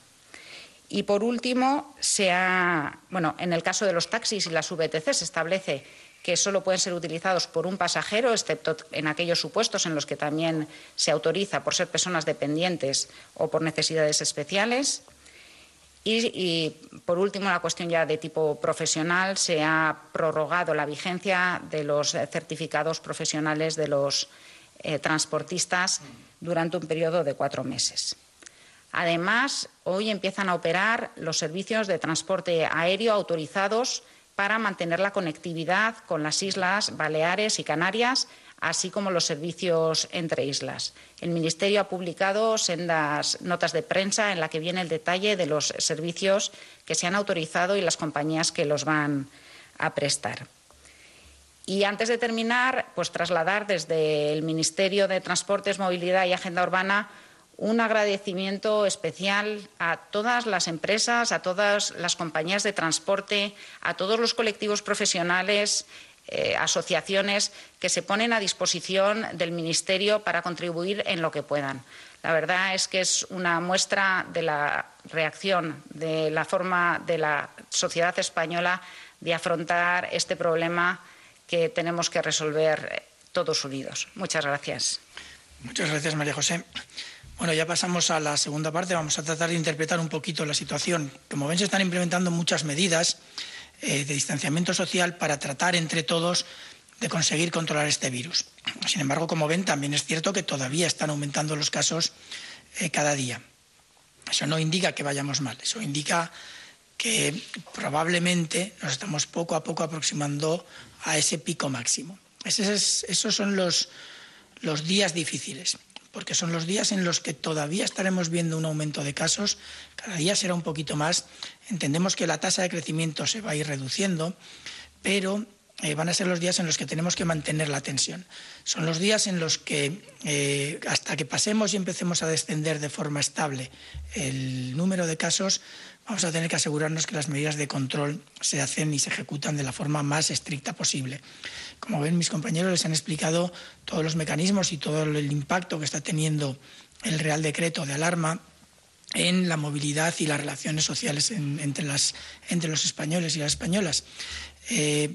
Y por último, se ha, bueno, en el caso de los taxis y las VTC se establece que solo pueden ser utilizados por un pasajero, excepto en aquellos supuestos en los que también se autoriza por ser personas dependientes o por necesidades especiales. Y, por último, la cuestión ya de tipo profesional, se ha prorrogado la vigencia de los certificados profesionales de los eh, transportistas durante un periodo de cuatro meses. Además, hoy empiezan a operar los servicios de transporte aéreo autorizados para mantener la conectividad con las islas Baleares y Canarias así como los servicios entre islas. El Ministerio ha publicado sendas notas de prensa en la que viene el detalle de los servicios que se han autorizado y las compañías que los van a prestar. Y antes de terminar, pues trasladar desde el Ministerio de Transportes, Movilidad y Agenda Urbana un agradecimiento especial a todas las empresas, a todas las compañías de transporte, a todos los colectivos profesionales eh, asociaciones que se ponen a disposición del Ministerio para contribuir en lo que puedan. La verdad es que es una muestra de la reacción, de la forma de la sociedad española de afrontar este problema que tenemos que resolver todos unidos. Muchas gracias. Muchas gracias, María José. Bueno, ya pasamos a la segunda parte. Vamos a tratar de interpretar un poquito la situación. Como ven, se están implementando muchas medidas eh, de distanciamiento social para tratar entre todos de conseguir controlar este virus. Sin embargo, como ven, también es cierto que todavía están aumentando los casos eh, cada día. Eso no indica que vayamos mal, eso indica que probablemente nos estamos poco a poco aproximando a ese pico máximo. Esos, son los días difíciles porque son los días en los que todavía estaremos viendo un aumento de casos, cada día será un poquito más. Entendemos que la tasa de crecimiento se va a ir reduciendo, pero eh, van a ser los días en los que tenemos que mantener la tensión. Son los días en los que, eh, hasta que pasemos y empecemos a descender de forma estable el número de casos, vamos a tener que asegurarnos que las medidas de control se hacen y se ejecutan de la forma más estricta posible. Como ven, mis compañeros les han explicado todos los mecanismos y todo el impacto que está teniendo el Real Decreto de alarma en la movilidad y las relaciones sociales en, entre, las, entre, los españoles y las españolas. Eh,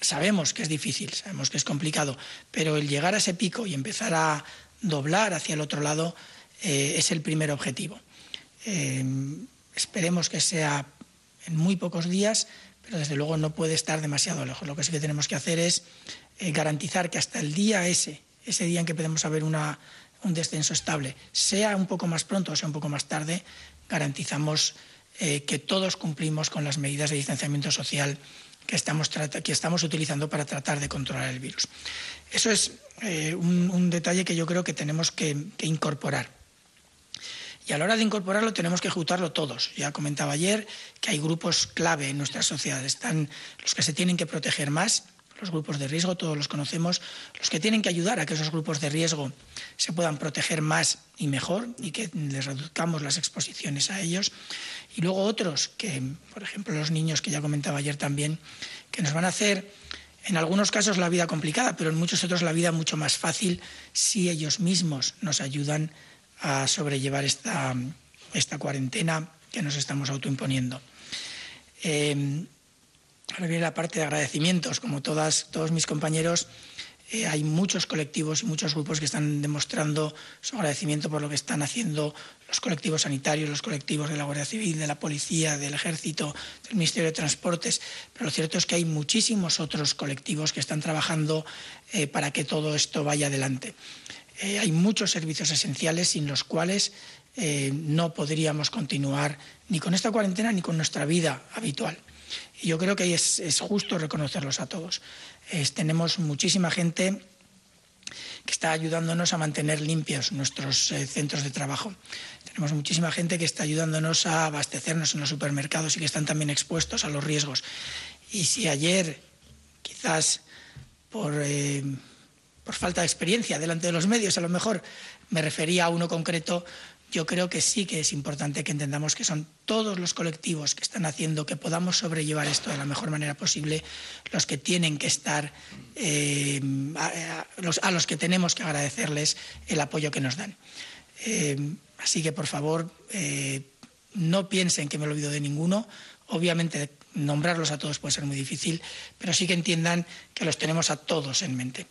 sabemos que es difícil, sabemos que es complicado, pero el llegar a ese pico y empezar a doblar hacia el otro lado eh, es el primer objetivo. Eh, esperemos que sea en muy pocos días, pero desde luego no puede estar demasiado lejos. Lo que sí que tenemos que hacer es eh, garantizar que hasta el día ese, ese día en que podemos haber una, un descenso estable, sea un poco más pronto o sea un poco más tarde, garantizamos eh, que todos cumplimos con las medidas de distanciamiento social que estamos, que estamos utilizando para tratar de controlar el virus. Eso es eh, un, detalle que yo creo que tenemos que incorporar. Y a la hora de incorporarlo tenemos que ejecutarlo todos. Ya comentaba ayer que hay grupos clave en nuestra sociedad. Están los que se tienen que proteger más, los grupos de riesgo, todos los conocemos, los que tienen que ayudar a que esos grupos de riesgo se puedan proteger más y mejor y que les reduzcamos las exposiciones a ellos. Y luego otros, que por ejemplo los niños que ya comentaba ayer también, que nos van a hacer en algunos casos la vida complicada, pero en muchos otros la vida mucho más fácil si ellos mismos nos ayudan a sobrellevar esta, esta cuarentena que nos estamos autoimponiendo. Eh, ahora viene la parte de agradecimientos. Como todas, todos mis compañeros, eh, hay muchos colectivos y muchos grupos que están demostrando su agradecimiento por lo que están haciendo los colectivos sanitarios, los colectivos de la Guardia Civil, de la Policía, del Ejército, del Ministerio de Transportes. Pero lo cierto es que hay muchísimos otros colectivos que están trabajando eh, para que todo esto vaya adelante. Eh, hay muchos servicios esenciales sin los cuales eh, no podríamos continuar ni con esta cuarentena ni con nuestra vida habitual. Y yo creo que es, justo reconocerlos a todos. Tenemos muchísima gente que está ayudándonos a mantener limpios nuestros eh, centros de trabajo. Tenemos muchísima gente que está ayudándonos a abastecernos en los supermercados y que están también expuestos a los riesgos. Y si ayer, quizás por, por falta de experiencia delante de los medios, a lo mejor me refería a uno concreto, yo creo que sí que es importante que entendamos que son todos los colectivos que están haciendo que podamos sobrellevar esto de la mejor manera posible los que tienen que estar, eh, a, los, que tenemos que agradecerles el apoyo que nos dan. Eh, así que, por favor, eh, no piensen que me olvido de ninguno. Obviamente, nombrarlos a todos puede ser muy difícil, pero sí que entiendan que los tenemos a todos en mente.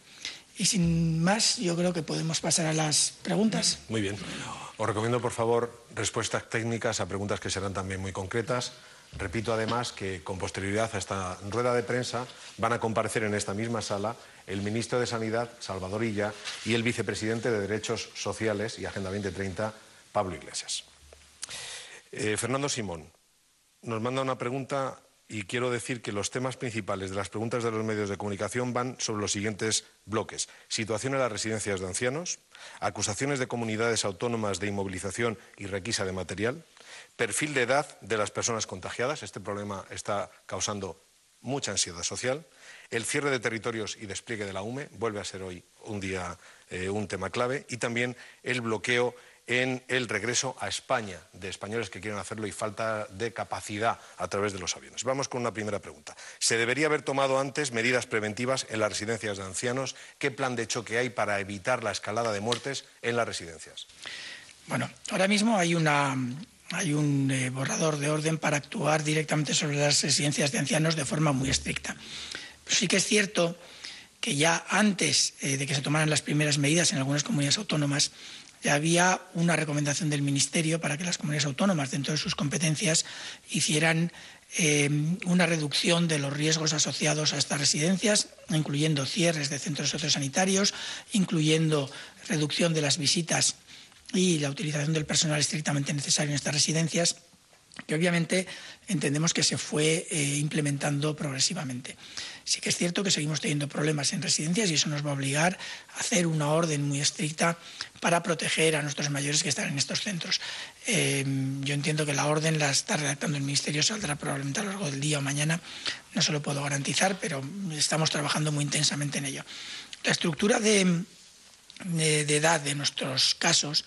Y sin más, yo creo que podemos pasar a las preguntas. Muy bien. Os recomiendo, por favor, respuestas técnicas a preguntas que serán también muy concretas. Repito además que con posterioridad a esta rueda de prensa van a comparecer en esta misma sala el ministro de Sanidad, Salvador Illa, y el vicepresidente de Derechos Sociales y Agenda 2030, Pablo Iglesias. Eh, Fernando Simón nos manda una pregunta y quiero decir que los temas principales de las preguntas de los medios de comunicación van sobre los siguientes bloques. Situación en las residencias de ancianos, acusaciones de comunidades autónomas de inmovilización y requisa de material, perfil de edad de las personas contagiadas. Este problema está causando mucha ansiedad social. El cierre de territorios y despliegue de la UME vuelve a ser hoy un día eh, un tema clave. Y también el bloqueo en el regreso a España de españoles que quieren hacerlo y falta de capacidad a través de los aviones. Vamos con una primera pregunta. ¿Se debería haber tomado antes medidas preventivas en las residencias de ancianos? ¿Qué plan de choque hay para evitar la escalada de muertes en las residencias? Bueno, ahora mismo hay una, hay un eh, borrador de orden para actuar directamente sobre las residencias de ancianos de forma muy estricta. Pero sí que es cierto que ya antes eh, de que se tomaran las primeras medidas en algunas comunidades autónomas, había una recomendación del Ministerio para que las comunidades autónomas, dentro de sus competencias, hicieran eh, una reducción de los riesgos asociados a estas residencias, incluyendo cierres de centros sociosanitarios, incluyendo reducción de las visitas y la utilización del personal estrictamente necesario en estas residencias, que obviamente entendemos que se fue eh, implementando progresivamente. Sí que es cierto que seguimos teniendo problemas en residencias y eso nos va a obligar a hacer una orden muy estricta para proteger a nuestros mayores que están en estos centros. Eh, yo entiendo que la orden la está redactando el Ministerio, saldrá probablemente a lo largo del día o mañana, no se lo puedo garantizar, pero estamos trabajando muy intensamente en ello. La estructura de edad de nuestros casos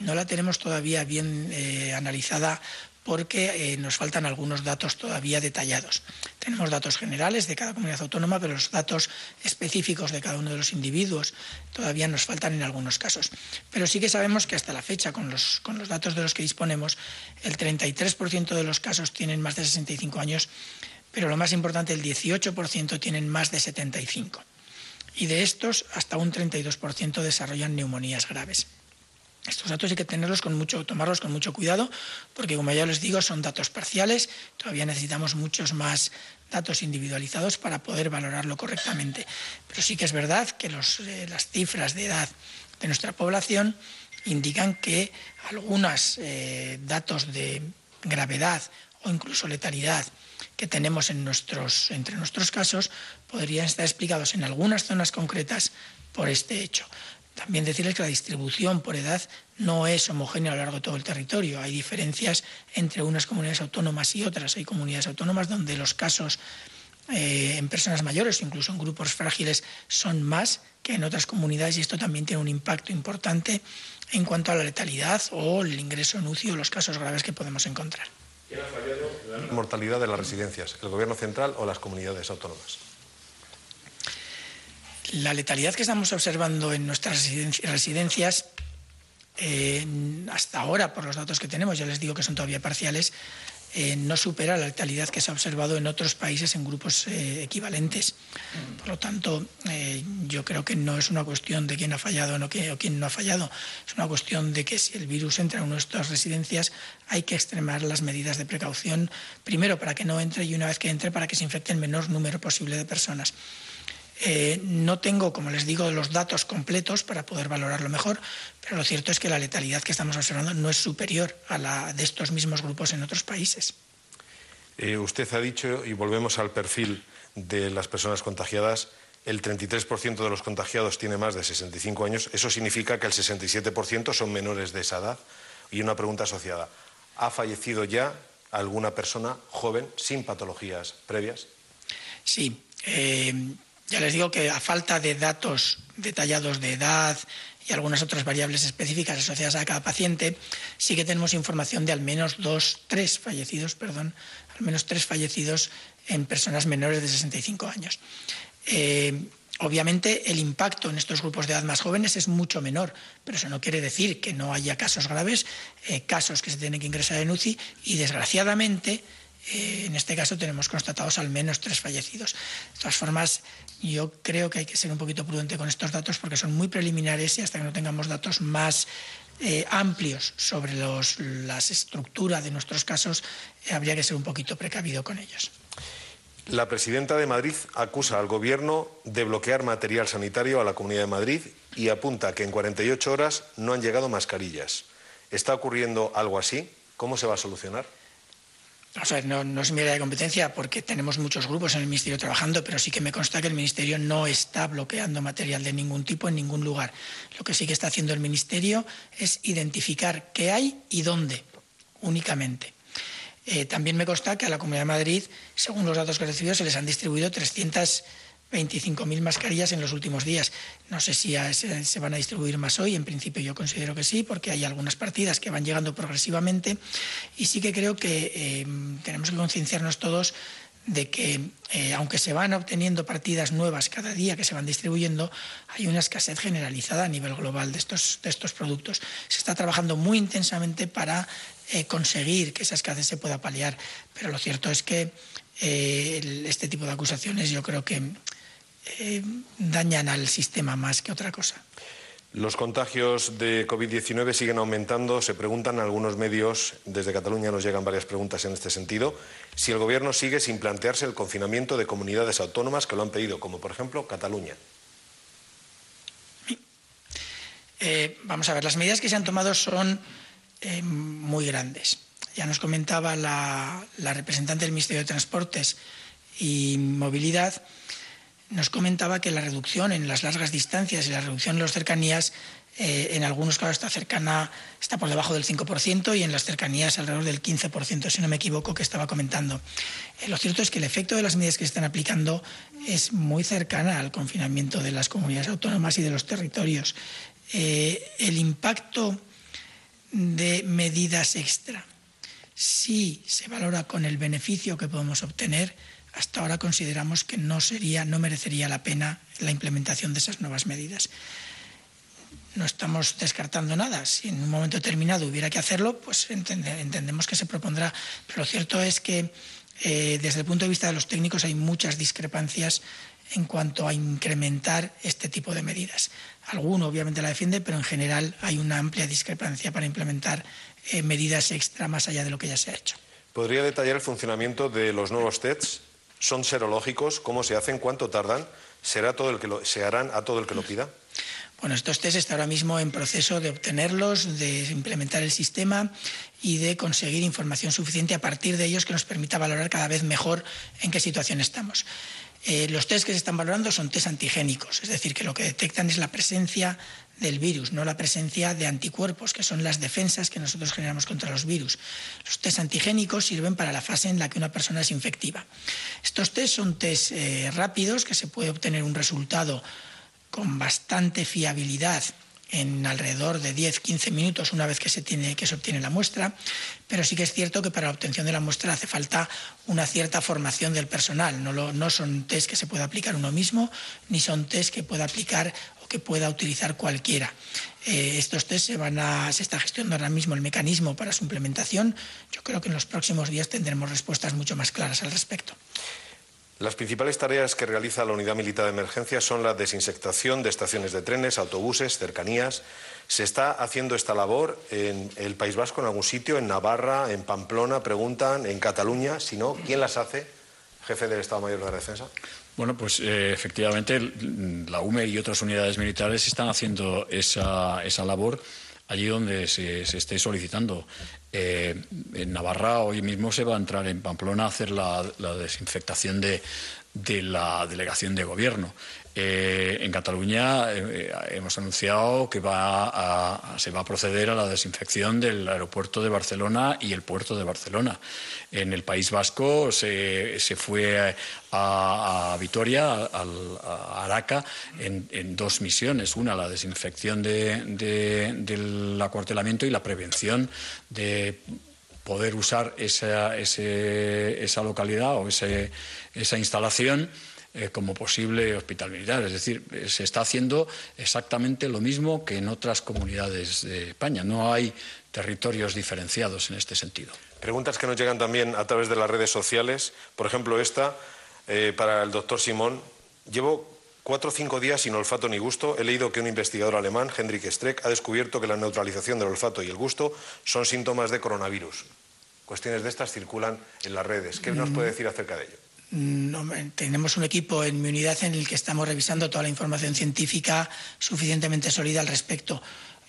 no la tenemos todavía bien eh, analizada porque eh, nos faltan algunos datos todavía detallados. Tenemos datos generales de cada comunidad autónoma, pero los datos específicos de cada uno de los individuos todavía nos faltan en algunos casos. Pero sí que sabemos que hasta la fecha, con los, con los datos de los que disponemos, el 33% de los casos tienen más de 65 años, pero lo más importante, el 18% tienen más de 75. Y de estos, hasta un 32% desarrollan neumonías graves. Estos datos hay que tenerlos con mucho, tomarlos con mucho cuidado, porque como ya les digo, son datos parciales, todavía necesitamos muchos más datos individualizados para poder valorarlo correctamente. Pero sí que es verdad que eh, las cifras de edad de nuestra población indican que algunos eh, datos de gravedad o incluso letalidad que tenemos entre nuestros casos podrían estar explicados en algunas zonas concretas por este hecho. También decirles que la distribución por edad no es homogénea a lo largo de todo el territorio. Hay diferencias entre unas comunidades autónomas y otras. Hay comunidades autónomas donde los casos eh, en personas mayores, incluso en grupos frágiles, son más que en otras comunidades y esto también tiene un impacto importante en cuanto a la letalidad o el ingreso en UCI o los casos graves que podemos encontrar. ¿Quién ha fallado la mortalidad de las residencias? ¿El Gobierno central o las comunidades autónomas? La letalidad que estamos observando en nuestras residencias, eh, hasta ahora, por los datos que tenemos, ya les digo que son todavía parciales, eh, no supera la letalidad que se ha observado en otros países en grupos eh, equivalentes. Por lo tanto, eh, yo creo que no es una cuestión de quién ha fallado no, o quién no ha fallado, es una cuestión de que si el virus entra en nuestras residencias hay que extremar las medidas de precaución, primero para que no entre y una vez que entre para que se infecte el menor número posible de personas. Eh, no tengo, como les digo, los datos completos para poder valorarlo mejor, pero lo cierto es que la letalidad que estamos observando no es superior a la de estos mismos grupos en otros países. Eh, usted ha dicho, y volvemos al perfil de las personas contagiadas, el 33% de los contagiados tiene más de 65 años. Eso significa que el 67% son menores de esa edad. Y una pregunta asociada. ¿Ha fallecido ya alguna persona joven sin patologías previas? Sí. Eh, ya les digo que a falta de datos detallados de edad y algunas otras variables específicas asociadas a cada paciente, sí que tenemos información de al menos dos, tres fallecidos, perdón, al menos tres fallecidos en personas menores de 65 años. Eh, Obviamente el impacto en estos grupos de edad más jóvenes es mucho menor, pero eso no quiere decir que no haya casos graves, eh, casos que se tienen que ingresar en UCI y desgraciadamente en este caso tenemos constatados al menos tres fallecidos. De todas formas, yo creo que hay que ser un poquito prudente con estos datos porque son muy preliminares y hasta que no tengamos datos más eh, amplios sobre los, la estructura de nuestros casos, eh, habría que ser un poquito precavido con ellos. La presidenta de Madrid acusa al Gobierno de bloquear material sanitario a la Comunidad de Madrid y apunta que en 48 horas no han llegado mascarillas. ¿Está ocurriendo algo así? ¿Cómo se va a solucionar? No, es mi área de competencia porque tenemos muchos grupos en el Ministerio trabajando, pero sí que me consta que el Ministerio no está bloqueando material de ningún tipo en ningún lugar. Lo que sí que está haciendo el Ministerio es identificar qué hay y dónde, únicamente. Eh, también me consta que a la Comunidad de Madrid, según los datos que he recibido, se les han distribuido 325.000 mascarillas en los últimos días. No sé si se, van a distribuir más hoy, en principio yo considero que sí, porque hay algunas partidas que van llegando progresivamente y sí que creo que eh, tenemos que concienciarnos todos de que, eh, aunque se van obteniendo partidas nuevas cada día que se van distribuyendo, hay una escasez generalizada a nivel global de estos, de estos productos. Se está trabajando muy intensamente para eh, conseguir que esa escasez se pueda paliar, pero lo cierto es que este tipo de acusaciones yo creo que eh, dañan al sistema más que otra cosa. Los contagios de COVID-19 siguen aumentando. Se preguntan algunos medios, desde Cataluña nos llegan varias preguntas en este sentido, si el Gobierno sigue sin plantearse el confinamiento de comunidades autónomas que lo han pedido, como por ejemplo Cataluña. Eh, vamos a ver, las medidas que se han tomado son eh, muy grandes. Ya nos comentaba la, la representante del Ministerio de Transportes y Movilidad nos comentaba que la reducción en las largas distancias y la reducción en las cercanías eh, en algunos casos está cercana, está por debajo del 5% y en las cercanías alrededor del 15%, si no me equivoco, que estaba comentando. Eh, lo cierto es que el efecto de las medidas que se están aplicando es muy cercana al confinamiento de las comunidades autónomas y de los territorios. Eh, el impacto de medidas extra, si se valora con el beneficio que podemos obtener, hasta ahora consideramos que no sería, no merecería la pena la implementación de esas nuevas medidas. No estamos descartando nada. Si en un momento determinado hubiera que hacerlo, pues entendemos que se propondrá. Pero lo cierto es que eh, desde el punto de vista de los técnicos hay muchas discrepancias en cuanto a incrementar este tipo de medidas. Alguno obviamente la defiende, pero en general hay una amplia discrepancia para implementar eh, medidas extra más allá de lo que ya se ha hecho. ¿Podría detallar el funcionamiento de los nuevos tests? ¿Son serológicos? ¿Cómo se hacen? ¿Cuánto tardan? ¿Será todo el que lo, ¿Se harán a todo el que lo pida? Bueno, estos test están ahora mismo en proceso de obtenerlos, de implementar el sistema y de conseguir información suficiente a partir de ellos que nos permita valorar cada vez mejor en qué situación estamos. Eh, los test que se están valorando son test antigénicos, es decir, que lo que detectan es la presencia del virus, no la presencia de anticuerpos, que son las defensas que nosotros generamos contra los virus. Los test antigénicos sirven para la fase en la que una persona es infectiva. Estos test son test eh, rápidos, que se puede obtener un resultado con bastante fiabilidad en alrededor de 10-15 minutos una vez que se, tiene, que se obtiene la muestra, pero sí que es cierto que para la obtención de la muestra hace falta una cierta formación del personal. No, son test que se pueda aplicar uno mismo, ni son test que pueda aplicar o que pueda utilizar cualquiera. Eh, estos test se, van está gestionando ahora mismo el mecanismo para su implementación. Yo creo que en los próximos días tendremos respuestas mucho más claras al respecto. Las principales tareas que realiza la Unidad Militar de Emergencia son la desinsectación de estaciones de trenes, autobuses, cercanías. ¿Se está haciendo esta labor en el País Vasco, en algún sitio, en Navarra, en Pamplona, preguntan, en Cataluña? Si no, ¿quién las hace? Jefe del Estado Mayor de la Defensa. Bueno, pues eh, efectivamente la UME y otras unidades militares están haciendo esa, esa labor allí donde se, esté solicitando. Eh, en Navarra hoy mismo se va a entrar en Pamplona a hacer la, la desinfectación de, de, la delegación de gobierno. Eh, en Cataluña eh, hemos anunciado que va a, se va a proceder a la desinfección del aeropuerto de Barcelona y el puerto de Barcelona. En el País Vasco se, se fue a, Vitoria, a, Araca, en, dos misiones. Una, la desinfección de, de, del acuartelamiento y la prevención de poder usar esa, ese, esa localidad o ese, esa instalación eh, como posible hospital militar. Es decir, se está haciendo exactamente lo mismo que en otras comunidades de España. No hay territorios diferenciados en este sentido. Preguntas que nos llegan también a través de las redes sociales. Por ejemplo, esta eh, para el doctor Simón. Llevo cuatro o cinco días sin olfato ni gusto. He leído que un investigador alemán, Hendrik Streck, ha descubierto que la neutralización del olfato y el gusto son síntomas de coronavirus. Cuestiones de estas circulan en las redes. ¿Qué nos puede decir acerca de ello? No, tenemos un equipo en mi unidad en el que estamos revisando toda la información científica suficientemente sólida al respecto.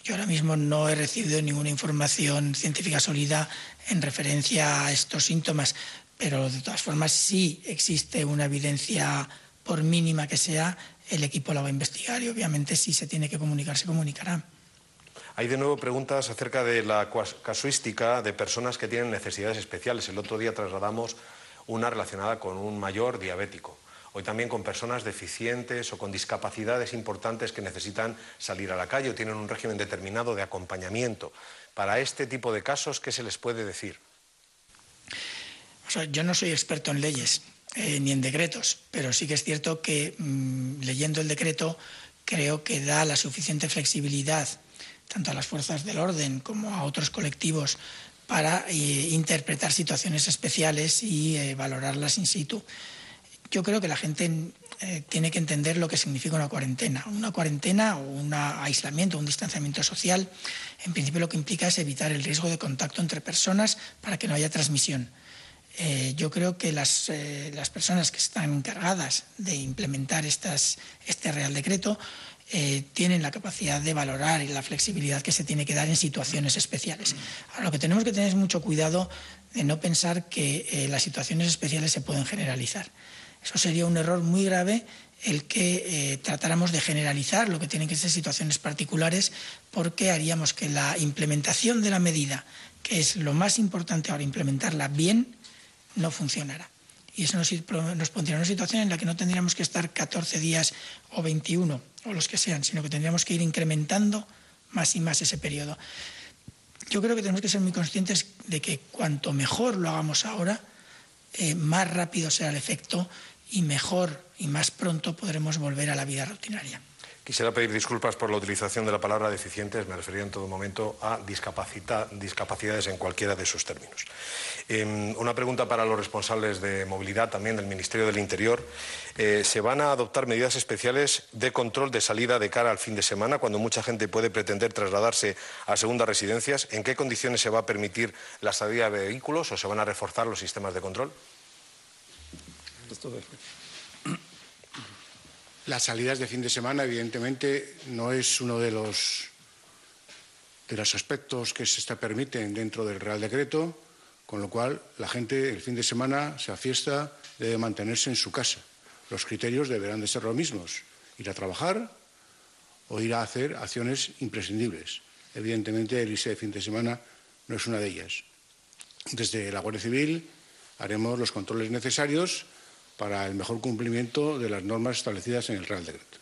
Yo ahora mismo no he recibido ninguna información científica sólida en referencia a estos síntomas, pero de todas formas sí existe una evidencia, por mínima que sea, el equipo la va a investigar y obviamente si se tiene que comunicar, se comunicará. Hay de nuevo preguntas acerca de la casuística de personas que tienen necesidades especiales. El otro día trasladamos una relacionada con un mayor diabético. Hoy también con personas deficientes o con discapacidades importantes que necesitan salir a la calle o tienen un régimen determinado de acompañamiento. Para este tipo de casos, ¿qué se les puede decir? Yo no soy experto en leyes eh, ni en decretos, pero sí que es cierto que mmm, leyendo el decreto creo que da la suficiente flexibilidad tanto a las fuerzas del orden como a otros colectivos para eh, interpretar situaciones especiales y eh, valorarlas in situ. Yo creo que la gente eh, tiene que entender lo que significa una cuarentena. Una cuarentena o un aislamiento, un distanciamiento social, en principio lo que implica es evitar el riesgo de contacto entre personas para que no haya transmisión. Eh, yo creo que las, eh, las, personas que están encargadas de implementar estas, este Real Decreto eh, tienen la capacidad de valorar y la flexibilidad que se tiene que dar en situaciones especiales. Ahora, lo que tenemos que tener es mucho cuidado de no pensar que eh, las situaciones especiales se pueden generalizar. Eso sería un error muy grave el que eh, tratáramos de generalizar lo que tienen que ser situaciones particulares porque haríamos que la implementación de la medida, que es lo más importante ahora, implementarla bien, no funcionara. Y eso nos, pondría en una situación en la que no tendríamos que estar 14 días o 21 o los que sean, sino que tendríamos que ir incrementando más y más ese periodo. Yo creo que tenemos que ser muy conscientes de que cuanto mejor lo hagamos ahora, eh, más rápido será el efecto y mejor y más pronto podremos volver a la vida rutinaria. Quisiera pedir disculpas por la utilización de la palabra deficientes, me refería en todo momento a discapacidades en cualquiera de sus términos. Eh, una pregunta para los responsables de movilidad también del Ministerio del Interior. Eh, ¿Se van a adoptar medidas especiales de control de salida de cara al fin de semana, cuando mucha gente puede pretender trasladarse a segundas residencias? ¿En qué condiciones se va a permitir la salida de vehículos o se van a reforzar los sistemas de control? Las salidas de fin de semana, evidentemente, no es uno de los, de los aspectos que se está permiten dentro del Real Decreto, con lo cual la gente el fin de semana, sea fiesta, debe mantenerse en su casa. los criterios deberán de ser los mismos. Ir a trabajar o ir a hacer acciones imprescindibles. Evidentemente, el irse de fin de semana no es una de ellas. Desde la Guardia Civil haremos los controles necesarios para el mejor cumplimiento de las normas establecidas en el Real Decreto.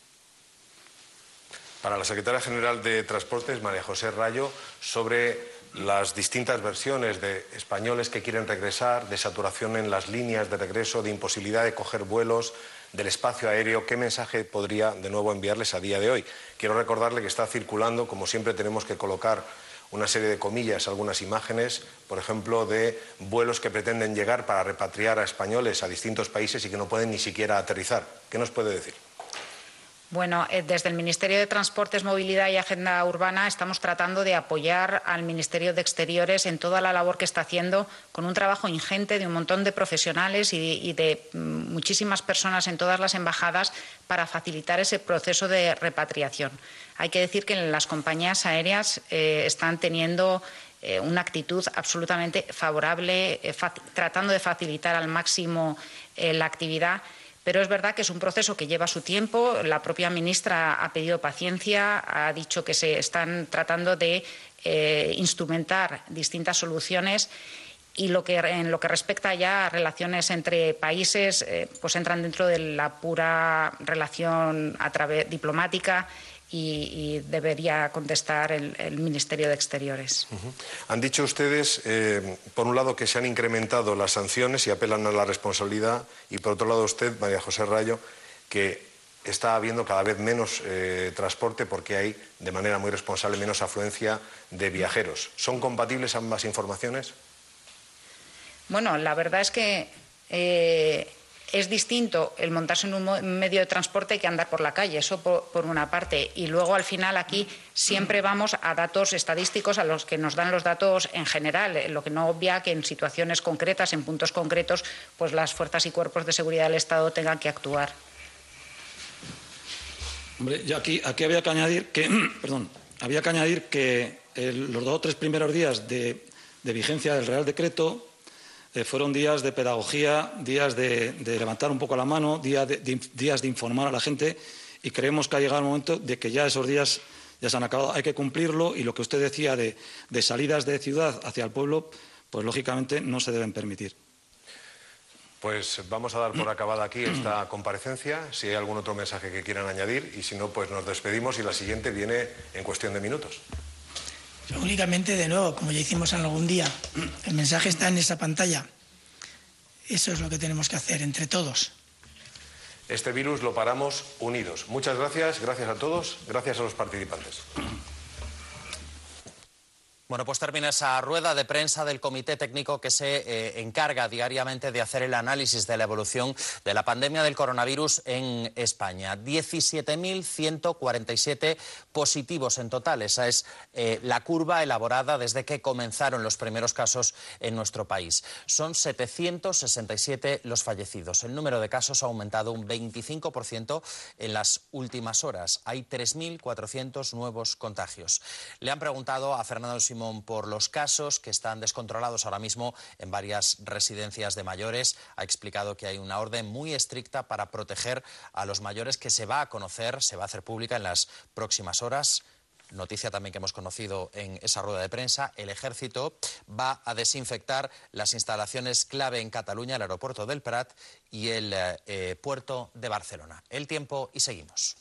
Para la secretaria general de Transportes, María José Rayo, sobre las distintas versiones de españoles que quieren regresar, de saturación en las líneas de regreso, de imposibilidad de coger vuelos, del espacio aéreo, ¿qué mensaje podría de nuevo enviarles a día de hoy? Quiero recordarle que está circulando, como siempre tenemos que colocar una serie de comillas, algunas imágenes, por ejemplo, de vuelos que pretenden llegar para repatriar a españoles a distintos países y que no pueden ni siquiera aterrizar. ¿Qué nos puede decir? Bueno, eh, desde el Ministerio de Transportes, Movilidad y Agenda Urbana estamos tratando de apoyar al Ministerio de Exteriores en toda la labor que está haciendo, con un trabajo ingente de un montón de profesionales y, de mm, muchísimas personas en todas las embajadas para facilitar ese proceso de repatriación. Hay que decir que las compañías aéreas eh, están teniendo eh, una actitud absolutamente favorable, tratando de facilitar al máximo la actividad. Pero es verdad que es un proceso que lleva su tiempo. La propia ministra ha pedido paciencia, ha dicho que se están tratando de eh, instrumentar distintas soluciones y lo que, en lo que respecta ya a relaciones entre países, eh, pues entran dentro de la pura relación a través diplomática y, y debería contestar el, el Ministerio de Exteriores. Han dicho ustedes, eh, por un lado, que se han incrementado las sanciones y apelan a la responsabilidad, y por otro lado, usted, María José Rayo, que está habiendo cada vez menos eh, transporte porque hay, de manera muy responsable, menos afluencia de viajeros. ¿Son compatibles ambas informaciones? Bueno, la verdad es que eh, es distinto el montarse en un medio de transporte que andar por la calle, eso por, una parte. Y luego, al final, aquí siempre vamos a datos estadísticos a los que nos dan los datos en general, eh, lo que no obvia que en situaciones concretas, en puntos concretos, pues las fuerzas y cuerpos de seguridad del Estado tengan que actuar. Aquí, había que añadir que, perdón, había que añadir que el- los dos o tres primeros días de vigencia del Real Decreto eh, fueron días de pedagogía, días de, levantar un poco la mano, días de informar a la gente y creemos que ha llegado el momento de que ya esos días ya se han acabado. Hay que cumplirlo y lo que usted decía de, de salidas de ciudad hacia el pueblo, pues lógicamente no se deben permitir. Pues vamos a dar por acabada aquí esta comparecencia. Si hay algún otro mensaje que quieran añadir, y si no, pues nos despedimos y la siguiente viene en cuestión de minutos. Únicamente, de nuevo, como ya hicimos algún día, el mensaje está en esa pantalla. Eso es lo que tenemos que hacer entre todos. Este virus lo paramos unidos. Muchas gracias, gracias a todos, gracias a los participantes. Bueno, pues termina esa rueda de prensa del comité técnico que se eh, encarga diariamente de hacer el análisis de la evolución de la pandemia del coronavirus en España. 17.147 positivos en total. Esa es eh, la curva elaborada desde que comenzaron los primeros casos en nuestro país. Son 767 los fallecidos. El número de casos ha aumentado un 25% en las últimas horas. Hay 3.400 nuevos contagios. Le han preguntado a Fernando Simón por los casos que están descontrolados ahora mismo en varias residencias de mayores. Ha explicado que hay una orden muy estricta para proteger a los mayores que se va a conocer, se va a hacer pública en las próximas horas. Noticia también que hemos conocido en esa rueda de prensa, el ejército va a desinfectar las instalaciones clave en Cataluña, el aeropuerto del Prat y el eh, puerto de Barcelona. El tiempo y seguimos.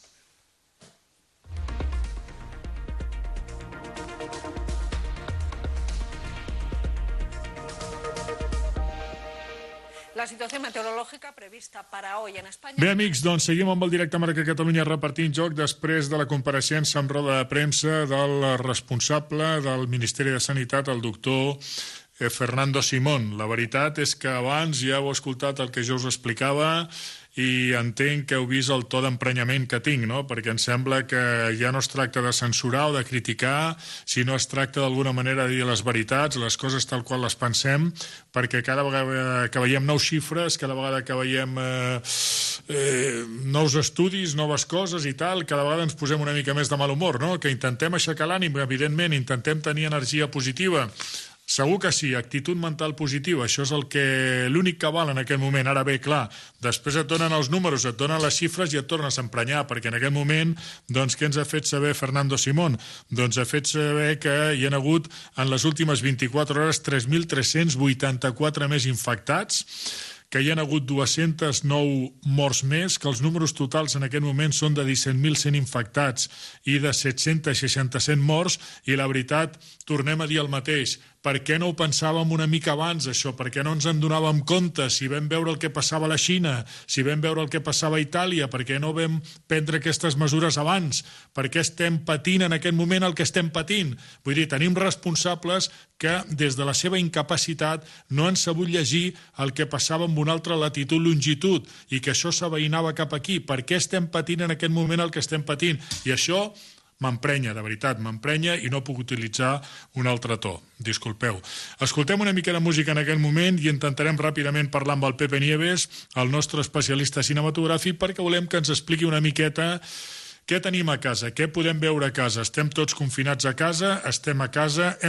La situación meteorológica prevista para hoy en España. Bé, amics, doncs seguim amb el directe Marca Catalunya repartint joc després de la compareixença amb roda de premsa del responsable del Ministeri de Sanitat, el doctor eh, Fernando Simón. La veritat és que abans ja heu escoltat el que jo us explicava i entenc que heu vist el to d'emprenyament que tinc, no? perquè em sembla que ja no es tracta de censurar o de criticar, sinó es tracta d'alguna manera de dir les veritats, les coses tal qual les pensem, perquè cada vegada que veiem nous xifres, cada vegada que veiem eh, eh, nous estudis, noves coses i tal, cada vegada ens posem una mica més de mal humor, no? que intentem aixecar l'ànim, evidentment, intentem tenir energia positiva, Segur que sí, actitud mental positiva, això és el que l'únic que val en aquest moment. Ara bé, clar, després et donen els números, et donen les xifres i et tornes a emprenyar, perquè en aquest moment, doncs, què ens ha fet saber Fernando Simón? Doncs ha fet saber que hi ha hagut en les últimes 24 hores 3.384 més infectats, que hi ha hagut 209 morts més, que els números totals en aquest moment són de 17.100 infectats i de 767 morts, i la veritat, tornem a dir el mateix, per què no ho pensàvem una mica abans, això? Per què no ens en donàvem compte? Si vam veure el que passava a la Xina, si vam veure el que passava a Itàlia, per què no vam prendre aquestes mesures abans? Per què estem patint en aquest moment el que estem patint? Vull dir, tenim responsables que des de la seva incapacitat no han sabut llegir el que passava amb una altra latitud, longitud, i que això s'aveïnava cap aquí. Per què estem patint en aquest moment el que estem patint? I això m'emprenya, de veritat, m'emprenya i no puc utilitzar un altre to. Disculpeu. Escoltem una mica de música en aquest moment i intentarem ràpidament parlar amb el Pepe Nieves, el nostre especialista cinematogràfic, perquè volem que ens expliqui una miqueta què tenim a casa, què podem veure a casa. Estem tots confinats a casa, estem a casa, hem